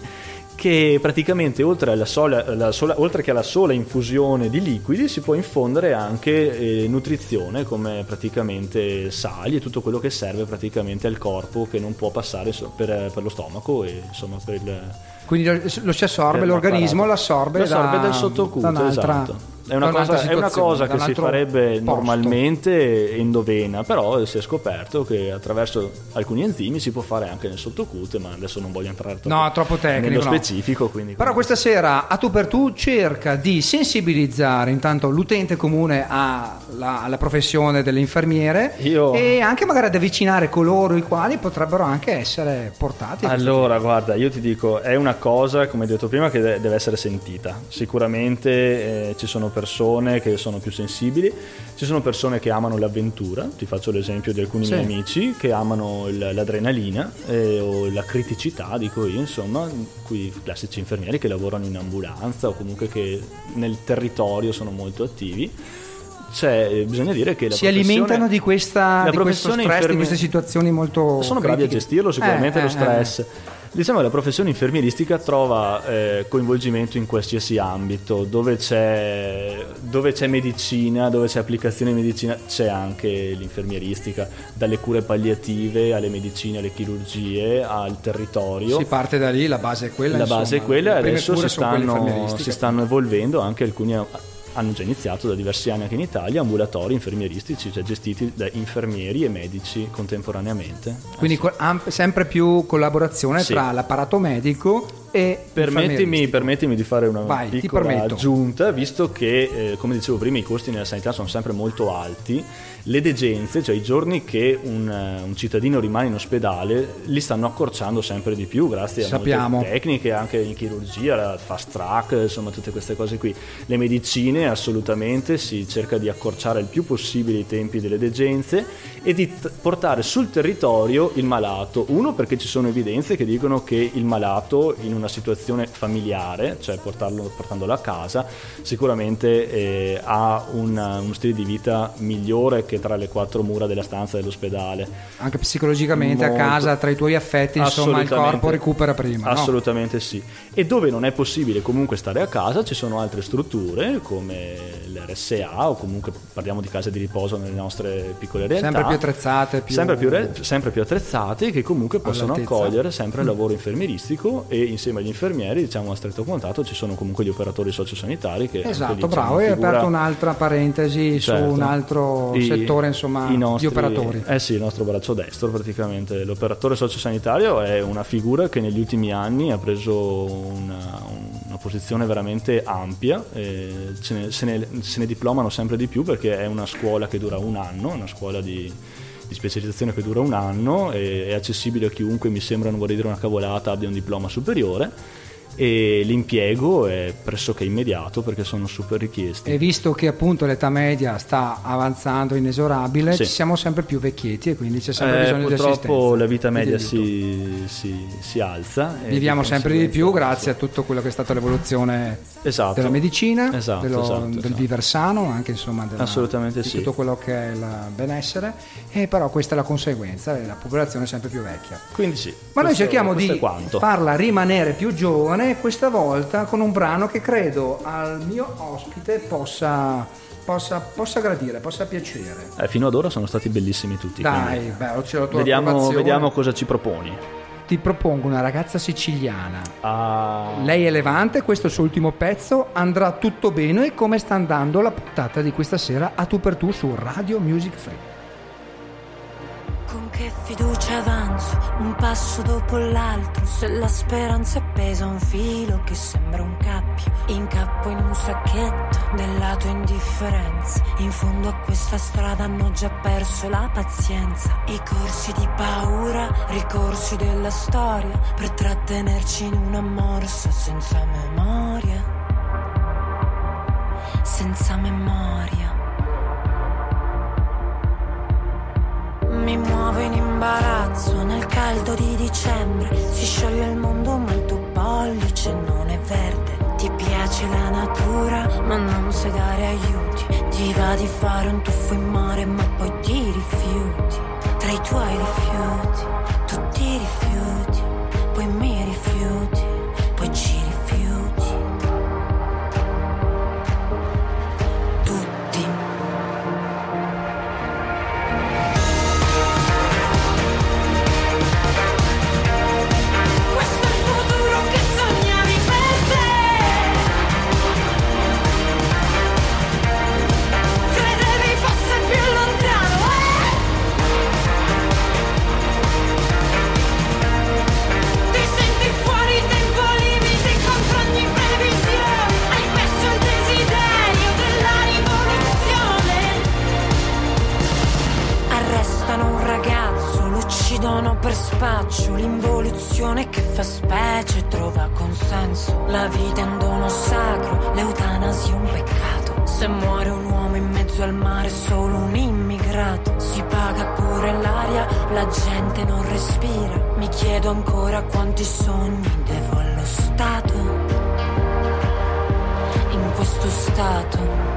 che praticamente oltre, alla sola- alla sola- oltre che alla sola infusione di liquidi si può infondere anche eh, nutrizione come praticamente sali e tutto quello che serve praticamente al corpo che non può passare so- per, per lo stomaco e insomma per il Quindi lo, lo si assorbe, l'organismo l'apparato. l'assorbe, L'assorbe da, dal un'altra, esatto. È una, cosa, è una cosa che si farebbe posto. normalmente endovena, però si è scoperto che attraverso alcuni enzimi si può fare anche nel sottocute, ma adesso non voglio entrare troppo, No, troppo tecnico, nello specifico. Quindi Però questa sera a tu per tu cerca di sensibilizzare intanto l'utente comune alla, alla professione dell'infermiere Io- e anche magari ad avvicinare coloro i quali potrebbero anche essere portati Allora, guarda, io ti dico, è una cosa, come detto prima, che de- deve essere sentita. Sicuramente eh, ci sono persone che sono più sensibili, ci sono persone che amano l'avventura, ti faccio l'esempio di alcuni Sì. miei amici che amano il- l'adrenalina eh, o la criticità, dico io, insomma, qui classici infermieri che lavorano in ambulanza o comunque che nel territorio sono molto attivi. Cioè, eh, bisogna dire che la si alimentano di, questa, di questo stress, di infermi- queste situazioni molto sono bravi a critiche. gestirlo sicuramente Eh, lo eh, stress. Diciamo che la professione infermieristica trova eh, coinvolgimento in qualsiasi ambito, dove c'è, dove c'è medicina, dove c'è applicazione di medicina, c'è anche l'infermieristica, dalle cure palliative alle medicine, alle chirurgie, al territorio. Si parte da lì, la base è quella. La insomma. base è quella e adesso si stanno, si stanno evolvendo anche alcuni hanno già iniziato da diversi anni anche in Italia ambulatori infermieristici, cioè gestiti da infermieri e medici contemporaneamente. Quindi co- am- sempre più collaborazione Sì. tra l'apparato medico e Permettimi, permettimi di fare una Vai, piccola aggiunta, visto che, eh, come dicevo prima, i costi nella sanità sono sempre molto alti, le degenze, cioè i giorni che un, eh, un cittadino rimane in ospedale, li stanno accorciando sempre di più grazie a molte tecniche, anche in chirurgia, fast track, insomma tutte queste cose qui. Le medicine assolutamente si cerca di accorciare il più possibile i tempi delle degenze e di t- portare sul territorio il malato. Uno perché ci sono evidenze che dicono che il malato in una situazione familiare, cioè portarlo, portandolo a casa, sicuramente eh, ha un- uno stile di vita migliore che tra le quattro mura della stanza dell'ospedale. Anche psicologicamente Molto. a casa, tra i tuoi affetti, insomma, il corpo recupera prima. no? Assolutamente sì. E dove non è possibile comunque stare a casa ci sono altre strutture come l'RSA o comunque parliamo di case di riposo nelle nostre piccole realtà. Sempre più attrezzate, più- Sempre più, re- sempre più attrezzate che comunque possono All'altezza. accogliere sempre il lavoro infermieristico e insieme agli infermieri diciamo a stretto contatto ci sono comunque gli operatori sociosanitari che anche Esatto, lì c'è bravo, una hai figura- aperto un'altra parentesi Certo. su un altro I- settore, insomma, nostri- di operatori. Eh sì, il nostro braccio destro praticamente. L'operatore sociosanitario è una figura che negli ultimi anni ha preso una, una posizione veramente ampia, e ce ne- se, ne, se ne diplomano sempre di più perché è una scuola che dura un anno, è una scuola di, di specializzazione che dura un anno, è accessibile a chiunque, mi sembra, non vorrei dire una cavolata, abbia un diploma superiore. E l'impiego è pressoché immediato perché sono super richiesti. E visto che appunto l'età media sta avanzando inesorabile, Sì. ci siamo sempre più vecchietti e quindi c'è sempre Eh, bisogno di purtroppo assistenza. la vita di media si, si- si alza. Viviamo sempre di più grazie a tutto quello che è stata l'evoluzione Esatto. della medicina, Esatto, dello- esatto, del esatto. vivere sano, anche insomma della- Assolutamente sì. tutto quello che è il benessere, e però questa è la conseguenza, è la popolazione sempre più vecchia. Quindi sì. Ma noi cerchiamo di è quanto. farla rimanere più giovane, questa volta con un brano che credo al mio ospite possa, possa, possa gradire, possa piacere. Eh, fino ad ora sono stati bellissimi tutti. Dai, beh, c'è la tua vediamo, vediamo cosa ci proponi. Ti propongo una ragazza siciliana. Ah, Lei è Levante, questo è il suo ultimo pezzo, andrà tutto bene e come sta andando la puntata di questa sera a tu per tu su Radio Music Free. Che fiducia avanzo, un passo dopo l'altro, se la speranza è pesa un filo che sembra un cappio, incappo in un sacchetto della tua indifferenza, in fondo a questa strada hanno già perso la pazienza, i corsi di paura, ricorsi della storia, per trattenerci in una morsa senza memoria, senza memoria. Mi muovo in imbarazzo nel caldo di dicembre. Si scioglie il mondo, ma il tuo pollice non è verde. Ti piace la natura, ma non sai dare aiuti. Ti va di fare un tuffo in mare, ma poi ti rifiuti. Tra i tuoi rifiuti, tu ti rifiuti, uccidono per spaccio. L'involuzione che fa specie trova consenso. La vita è un dono sacro, l'eutanasia è un peccato. Se muore un uomo in mezzo al mare, è solo un immigrato. Si paga pure l'aria, la gente non respira. Mi chiedo ancora quanti sogni devo allo Stato. In questo stato.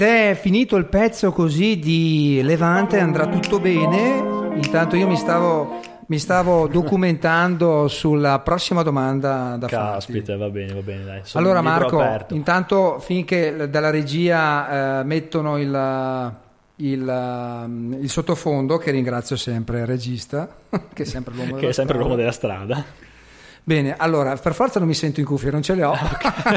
Ed è finito il pezzo così di Levante, andrà tutto bene. Intanto io mi stavo, mi stavo documentando sulla prossima domanda da farti. Caspita, va bene, va bene, dai. Sono Allora Marco, aperto. intanto finché dalla regia eh, mettono il, il, um, il sottofondo, che ringrazio sempre il regista, che è sempre l'uomo della è sempre strada. l'uomo della strada. Bene, allora, per forza non mi sento in cuffia, non ce le ho.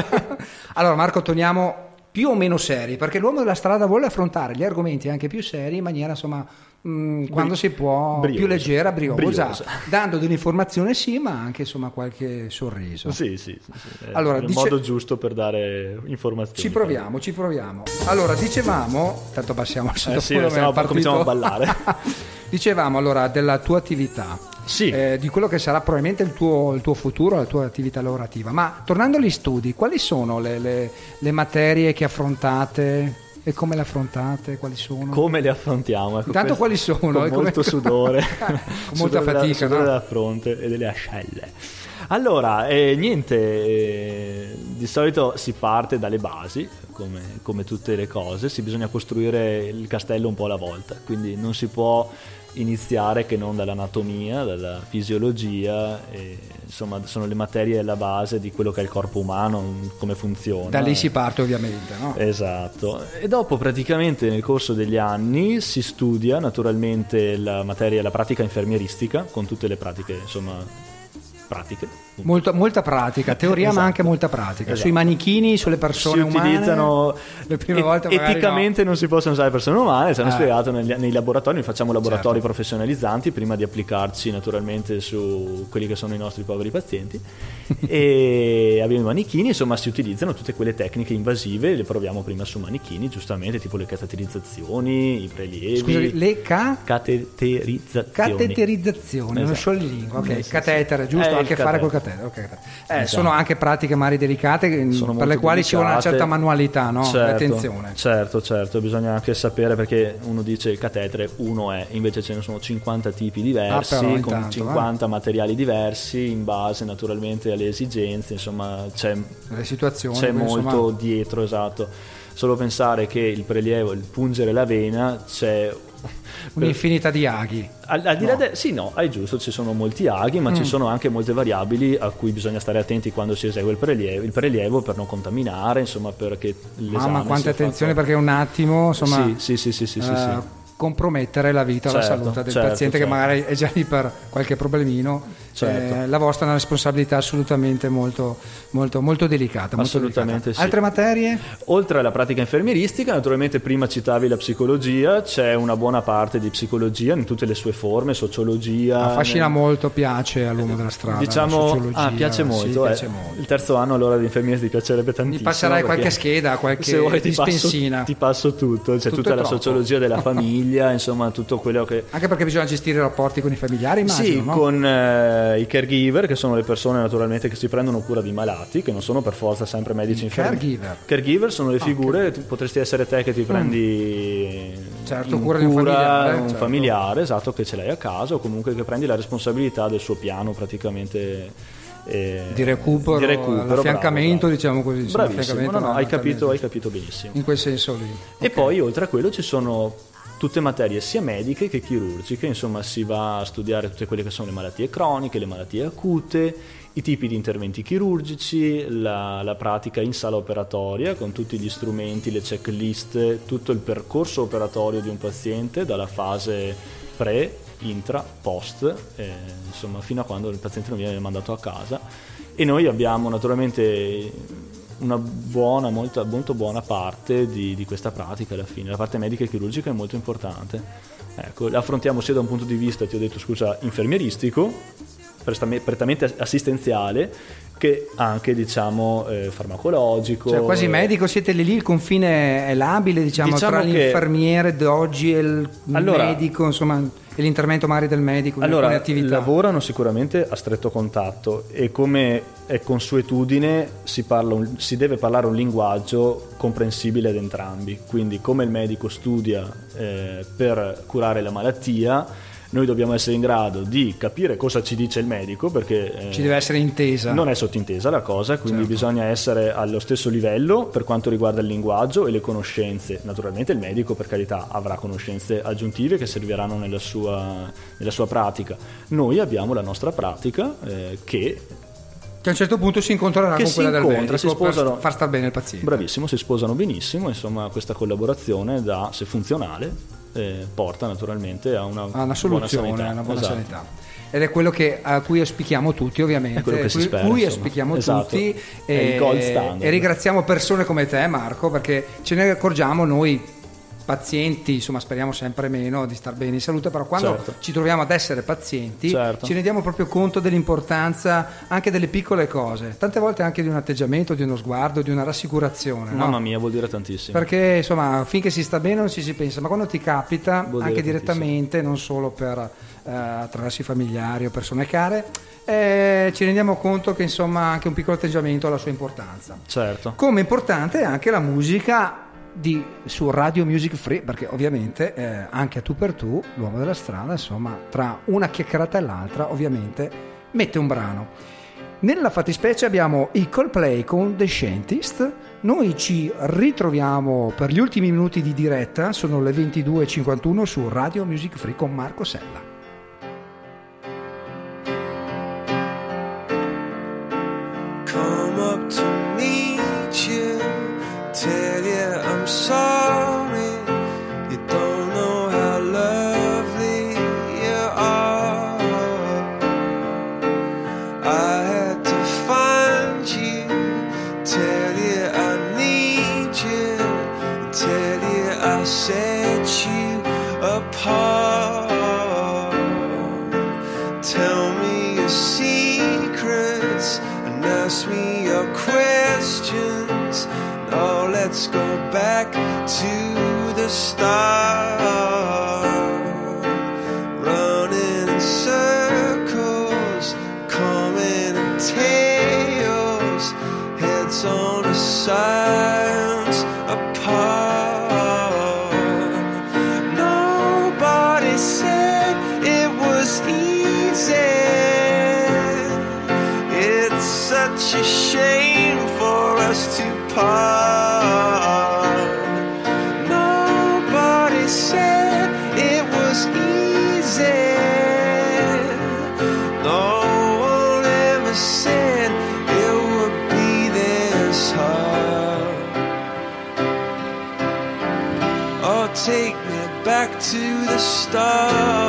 allora Marco, torniamo più o meno seri, perché l'uomo della strada vuole affrontare gli argomenti anche più seri in maniera insomma mm, quando si può briosa. più leggera, briosa, Briosa. dando dell'informazione sì, ma anche insomma qualche sorriso. Sì, sì, sì, sì. È Allora, il dice- modo giusto per dare informazioni. Ci proviamo, ci proviamo. Allora, dicevamo, tanto passiamo al Eh sì, sottofondo, stiamo- è partito- cominciamo a ballare. dicevamo allora della tua attività, Sì. eh, di quello che sarà probabilmente il tuo, il tuo futuro, la tua attività lavorativa. Ma tornando agli studi, quali sono le, le- le materie che affrontate e come le affrontate? Quali sono? Come le affrontiamo? Ecco, Intanto quali sono? Con E come- molto sudore. Con molta Sudore della- fatica, sudore no? della fronte e delle ascelle. Allora, eh, niente, eh, di solito si parte dalle basi, come, come tutte le cose, si bisogna costruire il castello un po' alla volta, quindi non si può iniziare che non dall'anatomia, dalla fisiologia, e, insomma sono le materie alla base di quello che è il corpo umano, come funziona. Da lì si parte ovviamente, no? Esatto, e dopo praticamente nel corso degli anni si studia naturalmente la materia, la pratica infermieristica, con tutte le pratiche, insomma, pratiche. Molta, molta pratica, teoria ma Esatto. anche molta pratica. Esatto. Sui manichini, sulle persone si umane. utilizzano le prime et- eticamente non si possono usare persone umane ci hanno Eh. spiegato negli- nei laboratori noi facciamo laboratori Certo. professionalizzanti prima di applicarci naturalmente su quelli che sono i nostri poveri pazienti e abbiamo i manichini insomma si utilizzano tutte quelle tecniche invasive le proviamo prima su manichini giustamente tipo le cateterizzazioni i prelievi no? Scusi, le ca- cateterizzazioni cateterizzazione, non Esatto. so il lingua, ok, sì, catetere, giusto? Eh, ha a il che fare col catetere. Ok, catetere. Eh, Esatto. Sono anche pratiche magari delicate che- sono per le quali ci vuole una certa manualità, no? Certo, Attenzione. Certo, certo, bisogna anche sapere perché uno dice il catetere, uno è, invece ce ne sono 50 tipi diversi, Ah, però, con intanto, 50 materiali diversi, in base naturalmente alle esigenze, insomma c'è, Le situazioni. c'è molto insomma, dietro, esatto. Solo pensare che il prelievo, il pungere la vena, c'è... un'infinità di aghi. Al, al di là de- sì, no, è giusto, ci sono molti aghi, ma Mm. ci sono anche molte variabili a cui bisogna stare attenti quando si esegue il prelievo, il prelievo per non contaminare, insomma, perché l'esame Mamma, quanta sia attenzione fatto- perché un attimo, insomma, Sì, sì, sì, sì, sì, sì, eh, sì. compromettere la vita o la Certo, salute del certo, paziente che certo. magari è già lì per qualche problemino. Certo. Eh, la vostra è una responsabilità assolutamente molto, molto, molto delicata. molto Assolutamente delicata. sì. Altre materie? Oltre alla pratica infermieristica, naturalmente prima citavi la psicologia, c'è una buona parte di psicologia in tutte le sue forme, sociologia. Affascina nel- molto, piace all'uomo della strada. Diciamo, ah, piace sì, molto. eh. piace molto. Il terzo anno allora di infermieristica ti piacerebbe tantissimo. Mi passerai qualche scheda, qualche se vuoi ti passo, dispensina. ti passo tutto, c'è Tutto tutta la troppo. sociologia della famiglia, insomma tutto quello che... Anche perché bisogna gestire i rapporti con i familiari, immagino, Sì, no? con eh, i caregiver, che sono le persone naturalmente che si prendono cura di malati, che non sono per forza sempre medici infermieri. caregiver. Caregiver sono le figure, tu- potresti essere te che ti prendi Mm. Certo, cura di un familiare, un certo. familiare, esatto, che ce l'hai a casa o comunque che prendi la responsabilità del suo piano praticamente. eh, Di recupero, di recupero, l'affiancamento, bravo, diciamo così, Bravissimo, affiancamento, no, no, hai, capito, hai capito benissimo. In quel senso lì. E poi oltre a quello ci sono tutte materie sia mediche che chirurgiche, insomma si va a studiare tutte quelle che sono le malattie croniche, le malattie acute, i tipi di interventi chirurgici, la, la pratica in sala operatoria con tutti gli strumenti, le checklist, tutto il percorso operatorio di un paziente dalla fase pre, intra, post, eh, insomma fino a quando il paziente non viene mandato a casa. E noi abbiamo naturalmente una buona, molto, molto buona parte di, di questa pratica alla fine. La parte medica e chirurgica è molto importante. Ecco, la affrontiamo sia da un punto di vista, ti ho detto scusa, infermieristico, prettamente assistenziale, che anche diciamo eh, farmacologico. Cioè, quasi eh, medico, siete lì lì, il confine è labile, diciamo, Diciamo tra che- l'infermiere d'oggi e il Allora- medico, insomma, e l'intervento magari del medico Allora, lavorano sicuramente a stretto contatto e come è consuetudine si, parla un- si deve parlare un linguaggio comprensibile ad entrambi. Quindi come il medico studia eh, per curare la malattia, noi dobbiamo essere in grado di capire cosa ci dice il medico perché eh, Ci deve essere intesa. non è sottintesa la cosa, quindi Certo. bisogna essere allo stesso livello per quanto riguarda il linguaggio e le conoscenze. Naturalmente il medico, per carità, avrà conoscenze aggiuntive che serviranno nella sua, nella sua pratica. Noi abbiamo la nostra pratica eh, che, Che a un certo punto si incontrerà che con si quella del incontra, si medico sposano. per far star bene il paziente. Bravissimo, si sposano benissimo, insomma questa collaborazione da, se funzionale, eh, porta naturalmente a una, Ha una soluzione, buona sanità. a una buona Esatto. sanità. Ed è quello che, a cui auspichiamo tutti, ovviamente. È quello che si cui, spera, cui insomma. auspichiamo Esatto. tutti. È il gold standard. e ringraziamo persone come te, Marco, perché ce ne accorgiamo noi pazienti, insomma speriamo sempre meno di star bene in salute, però quando Certo. ci troviamo ad essere pazienti Certo. ci rendiamo proprio conto dell'importanza anche delle piccole cose, tante volte anche di un atteggiamento, di uno sguardo, di una rassicurazione. no? Mamma mia, vuol dire tantissimo. Perché insomma, finché si sta bene non ci si pensa, ma quando ti capita, Vuol anche dire direttamente, non solo per, eh, attraverso i familiari o persone care, eh, ci rendiamo conto che insomma anche un piccolo atteggiamento ha la sua importanza. Certo. Come importante è anche la musica di- su Radio Music Free, perché ovviamente eh, anche a tu per tu, l'uomo della strada, insomma, tra una chiacchierata e l'altra, ovviamente mette un brano. Nella fattispecie abbiamo i Coldplay con The Scientist. Noi ci ritroviamo per gli ultimi minuti di diretta, sono le 22.51 su Radio Music Free con Marco Sella. Sorry. You don't know how lovely you are. I had to find you, tell you I need you, tell you I set you apart. Tell me your secrets and ask me your questions. Now let's go back to the start. The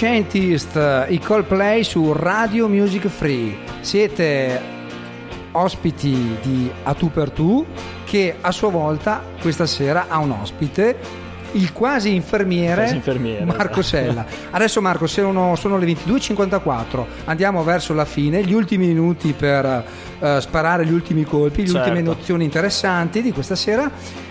Scientist, i Coldplay su Radio Music Free. Siete ospiti di A Tu per Tu che a sua volta questa sera ha un ospite il quasi infermiere, Quasi infermiere, Marco esatto. Sella. Adesso Marco, sono, sono le 22.54, andiamo verso la fine, gli ultimi minuti per eh, sparare gli ultimi colpi, le Certo. ultime nozioni interessanti di questa sera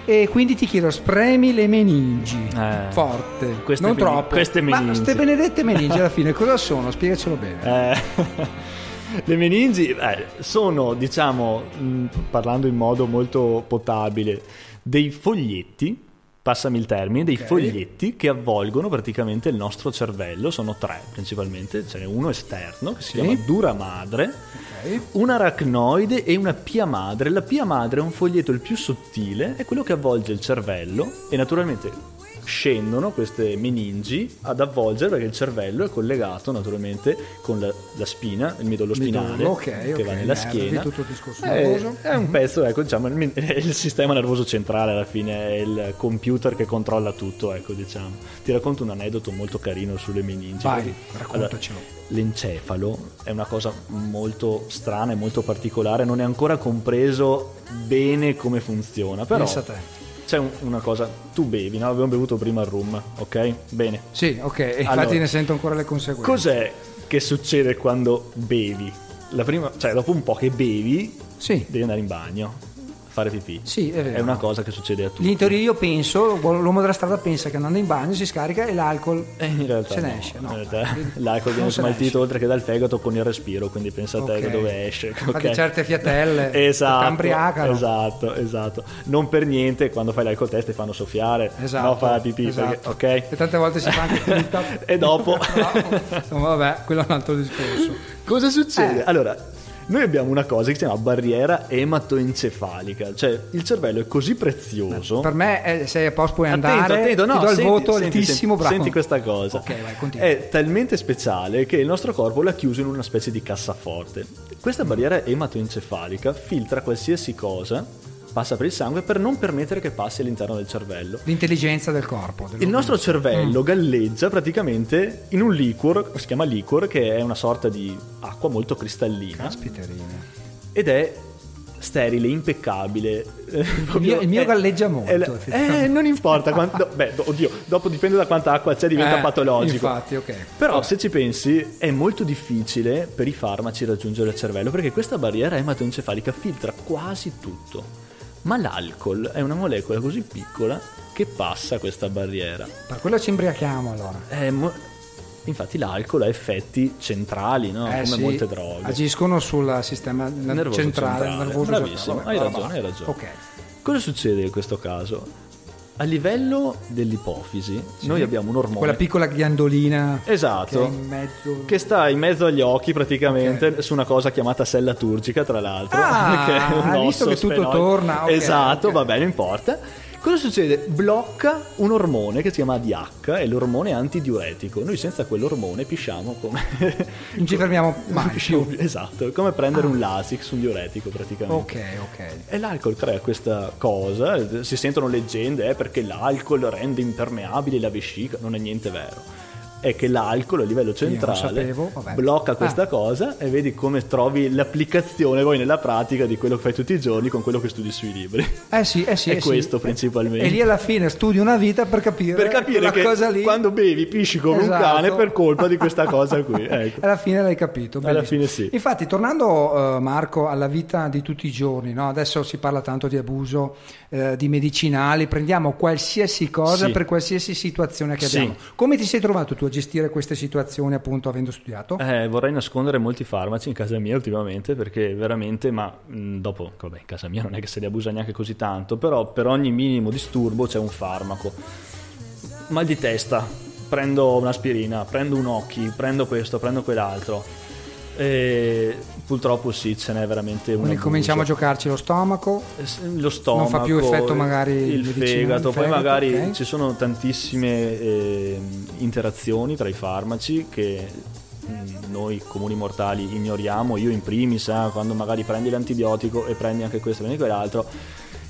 e quindi ti chiedo, spremi le meningi, Eh, forte, queste non meni- troppo. queste Ma meningi. queste benedette meningi alla fine cosa sono? Spiegacelo bene. Eh, le meningi eh, sono, diciamo, mh, parlando in modo molto potabile, dei foglietti passami il termine, dei Ok. foglietti che avvolgono praticamente il nostro cervello, sono tre principalmente, ce n'è uno esterno che si Sì. chiama dura madre. Un aracnoide e una pia madre. La pia madre è un foglietto il più sottile, è quello che avvolge il cervello e naturalmente scendono queste meningi ad avvolgere perché il cervello è collegato naturalmente con la, la spina, il midollo spinale Midollo, ok, che ok, va nella schiena. tutto discorso È, nervoso. è un pezzo, ecco, diciamo, il, il sistema nervoso centrale alla fine, è il computer che controlla tutto, ecco, diciamo. Ti racconto un aneddoto molto carino sulle meningi. Vai, perché- raccontacelo. l'encefalo è una cosa molto strana e molto particolare, non è ancora compreso bene come funziona, però Pensa a te. C'è un- una cosa, tu bevi, no? Abbiamo bevuto prima il rum, ok? Bene. Sì, ok, e infatti Allora, ne sento ancora le conseguenze. Cos'è che succede quando bevi? La prima, cioè dopo un po' che bevi, Sì. devi andare in bagno, fare pipì. Sì, è vero. È una cosa che succede a tutti. In teoria io penso, l'uomo della strada pensa che andando in bagno si scarica e l'alcol Eh, se ne no, esce. No, realtà l'alcol viene smaltito oltre che dal fegato con il respiro, quindi pensa a te Ok. che dove esce. Infatti ok? certe fiatelle esatto, t'ambriacano. esatto, esatto. Non per niente quando fai l'alcol test ti fanno soffiare, Esatto, no fa la pipì, esatto. perché- E tante volte si fa anche finta. e dopo insomma, vabbè, quello è un altro discorso. cosa succede? Eh. Allora, noi abbiamo una cosa che si chiama barriera ematoencefalica, cioè il cervello è così prezioso. Per me eh, sei a posto puoi andare, Attento, attento, no, ti do il senti- voto senti- altissimo, senti, bravo. senti questa cosa. Ok, vai, continua. È talmente speciale che il nostro corpo l'ha chiuso in una specie di cassaforte. Questa barriera ematoencefalica filtra qualsiasi cosa, passa per il sangue per non permettere che passi all'interno del cervello. L'intelligenza del corpo. Il nostro Mm. cervello galleggia praticamente in un liquor, si chiama liquor, che è una sorta di acqua molto cristallina Caspiterina. ed è sterile, impeccabile. eh, Il mio, il mio è- galleggia è molto. effettivamente. eh, non importa quanto. beh, oddio, dopo dipende da quanta acqua c'è, diventa Eh, patologico. Infatti, ok. Però, se ci pensi, è molto difficile per i farmaci raggiungere il cervello perché questa barriera ematoencefalica filtra quasi tutto. Ma l'alcol è una molecola così piccola che passa questa barriera. Per quello ci imbriachiamo allora. È mo- Infatti, l'alcol ha effetti centrali, no? Eh, come sì, molte droghe. Agiscono sul sistema Nervoso centrale, centrale. nervoso Bravissimo, centrale. hai Vabbè, ragione, vabbè. hai ragione. Ok. Cosa succede in questo caso? A livello dell'ipofisi, noi abbiamo un ormone. Quella piccola ghiandolina Esatto. che mezzo. Che sta in mezzo agli occhi praticamente su una cosa chiamata sella turgica, tra l'altro. Ah, che è un visto che tutto sfenoide. torna? Ok, esatto, ok. va bene, non importa. Cosa succede? Blocca un ormone che si chiama ADH, è l'ormone antidiuretico. Noi senza quell'ormone pisciamo come. Non ci fermiamo mai pisciamo. Esatto, è come prendere un Lasix, un diuretico praticamente. Ok, ok. E l'alcol crea questa cosa, si sentono leggende, eh, perché l'alcol rende impermeabile la vescica, non è niente vero. È che l'alcol a livello centrale sapevo, blocca Ah. questa cosa e vedi come trovi l'applicazione poi nella pratica di quello che fai tutti i giorni con quello che studi sui libri. Eh sì, eh sì. È eh sì. questo principalmente. E lì alla fine studi una vita per capire, per capire che cosa lì. quando bevi pisci come Esatto. un cane per colpa di questa cosa qui. Ecco. Alla fine l'hai capito. Alla fine sì. Infatti, tornando eh, Marco alla vita di tutti i giorni, no? adesso si parla tanto di abuso eh, di medicinali, prendiamo qualsiasi cosa Sì. per qualsiasi situazione che Sì. abbiamo. Come ti sei trovato tu gestire queste situazioni, appunto, avendo studiato? Eh, vorrei nascondere molti farmaci in casa mia ultimamente perché veramente, ma mh, dopo, vabbè, in casa mia non è che se li abusa neanche così tanto, però per ogni minimo disturbo c'è un farmaco. Mal di testa, prendo un'aspirina, prendo un occhi, prendo questo, prendo quell'altro. E purtroppo sì, ce n'è veramente un Quindi abuso. cominciamo a giocarci lo stomaco. Lo stomaco, Non fa più effetto magari il medicina, fegato, il poi magari ok. ci sono tantissime eh, interazioni tra i farmaci che mh, noi comuni mortali ignoriamo, io in primis, eh, quando magari prendi l'antibiotico e prendi anche questo e prendi quell'altro,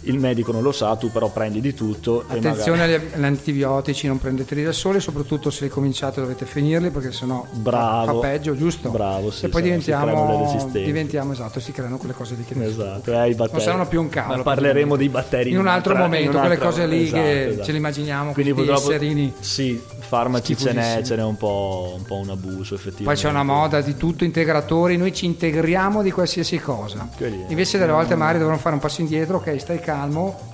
il medico non lo sa, tu però prendi di tutto Attenzione magari... agli, antibiotici, non prendeteli da soli, soprattutto se li cominciate dovete finirli perché sennò Bravo. fa peggio, giusto? Bravo, sì, e poi no si creano le diventiamo, diventiamo, esatto, si creano quelle cose lì che Esatto, eh, i batteri. Non saranno più un cavolo. Ma parleremo dei batteri in un altro un'altra- momento, in quelle cose lì esatto, che esatto. ce le immaginiamo, Quindi purtroppo esserini. sì, farmaci ce n'è, ce n'è un po', un po' un abuso effettivamente. Poi c'è una moda di tutto integratori, noi ci integriamo di qualsiasi cosa. Invece delle volte magari dovremmo fare un passo indietro, ok, stai calmo,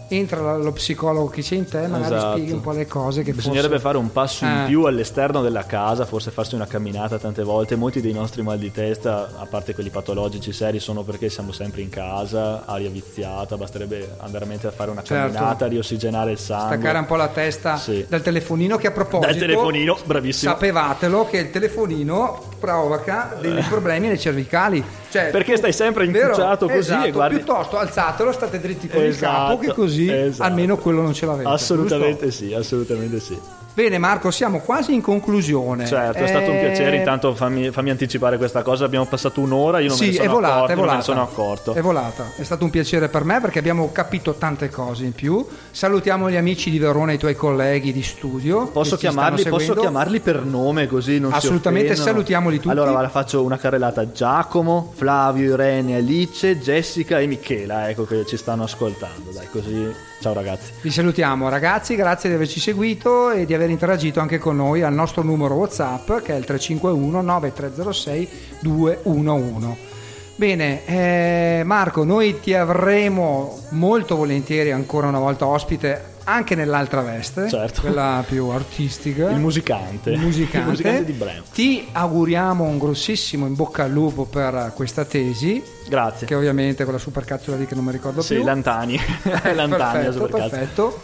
entra la- lo psicologo che c'è in te, magari Esatto. spieghi un po' le cose che Bisognerebbe forse... fare un passo in Eh. più all'esterno della casa, forse farsi una camminata tante volte. Molti dei nostri mal di testa, a parte quelli patologici seri, sono perché siamo sempre in casa, aria viziata, basterebbe andare veramente a fare una Certo. camminata, riossigenare il sangue. staccare un po' la testa Sì. dal telefonino che a proposito Dal telefonino, bravissimo. sapevatelo che il telefonino provoca dei problemi nei cervicali cioè, Perché stai sempre vero? incucciato così esatto, e guardi- piuttosto alzatelo state dritti con il Esatto, capo che così esatto. almeno quello non ce l'avete Assolutamente giusto? sì, assolutamente sì. Bene Marco siamo quasi in conclusione Certo, è stato un Eh, piacere. Intanto fammi, fammi anticipare questa cosa. Abbiamo passato un'ora, io non me sì, ne sono è volata, accorto, è non me volata. ne sono accorto. È volata. È stato un piacere per me perché abbiamo capito tante cose in più. Salutiamo gli amici di Verona e i tuoi colleghi di studio. Posso chiamarli, posso chiamarli per nome così non Assolutamente, salutiamoli tutti. Allora va, faccio una carrellata Giacomo, Flavio, Irene, Alice, Jessica e Michela, ecco che ci stanno ascoltando. Dai, così ciao ragazzi. Vi salutiamo ragazzi, grazie di averci seguito e di aver interagito anche con noi al nostro numero WhatsApp che è il 351 9306 211. Bene, eh, Marco, noi ti avremo molto volentieri ancora una volta ospite anche nell'altra veste, Certo. quella più artistica. Il musicante. Il musicante. Il musicante di Bremo. Ti auguriamo un grossissimo in bocca al lupo per questa tesi, Grazie. che ovviamente con la supercazzola lì che non mi ricordo Sì, più. Lantani. Lantani, perfetto, perfetto.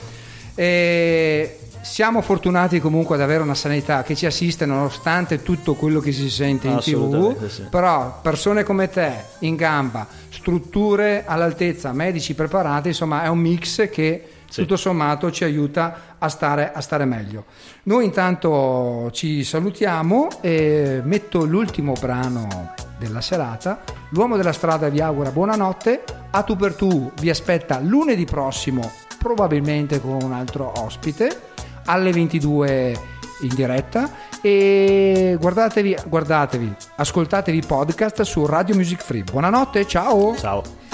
E siamo fortunati comunque ad avere una sanità che ci assiste nonostante tutto quello che si sente in tv, sì. però persone come te in gamba, strutture all'altezza, medici preparati, insomma è un mix che Sì. tutto sommato ci aiuta a stare, a stare meglio. Noi intanto ci salutiamo e metto l'ultimo brano della serata. L'uomo della strada vi augura buonanotte. A tu per tu vi aspetta lunedì prossimo, probabilmente con un altro ospite, alle 22 in diretta. E guardatevi, guardatevi, ascoltatevi podcast su Radio Music Free. Buonanotte, ciao! Ciao.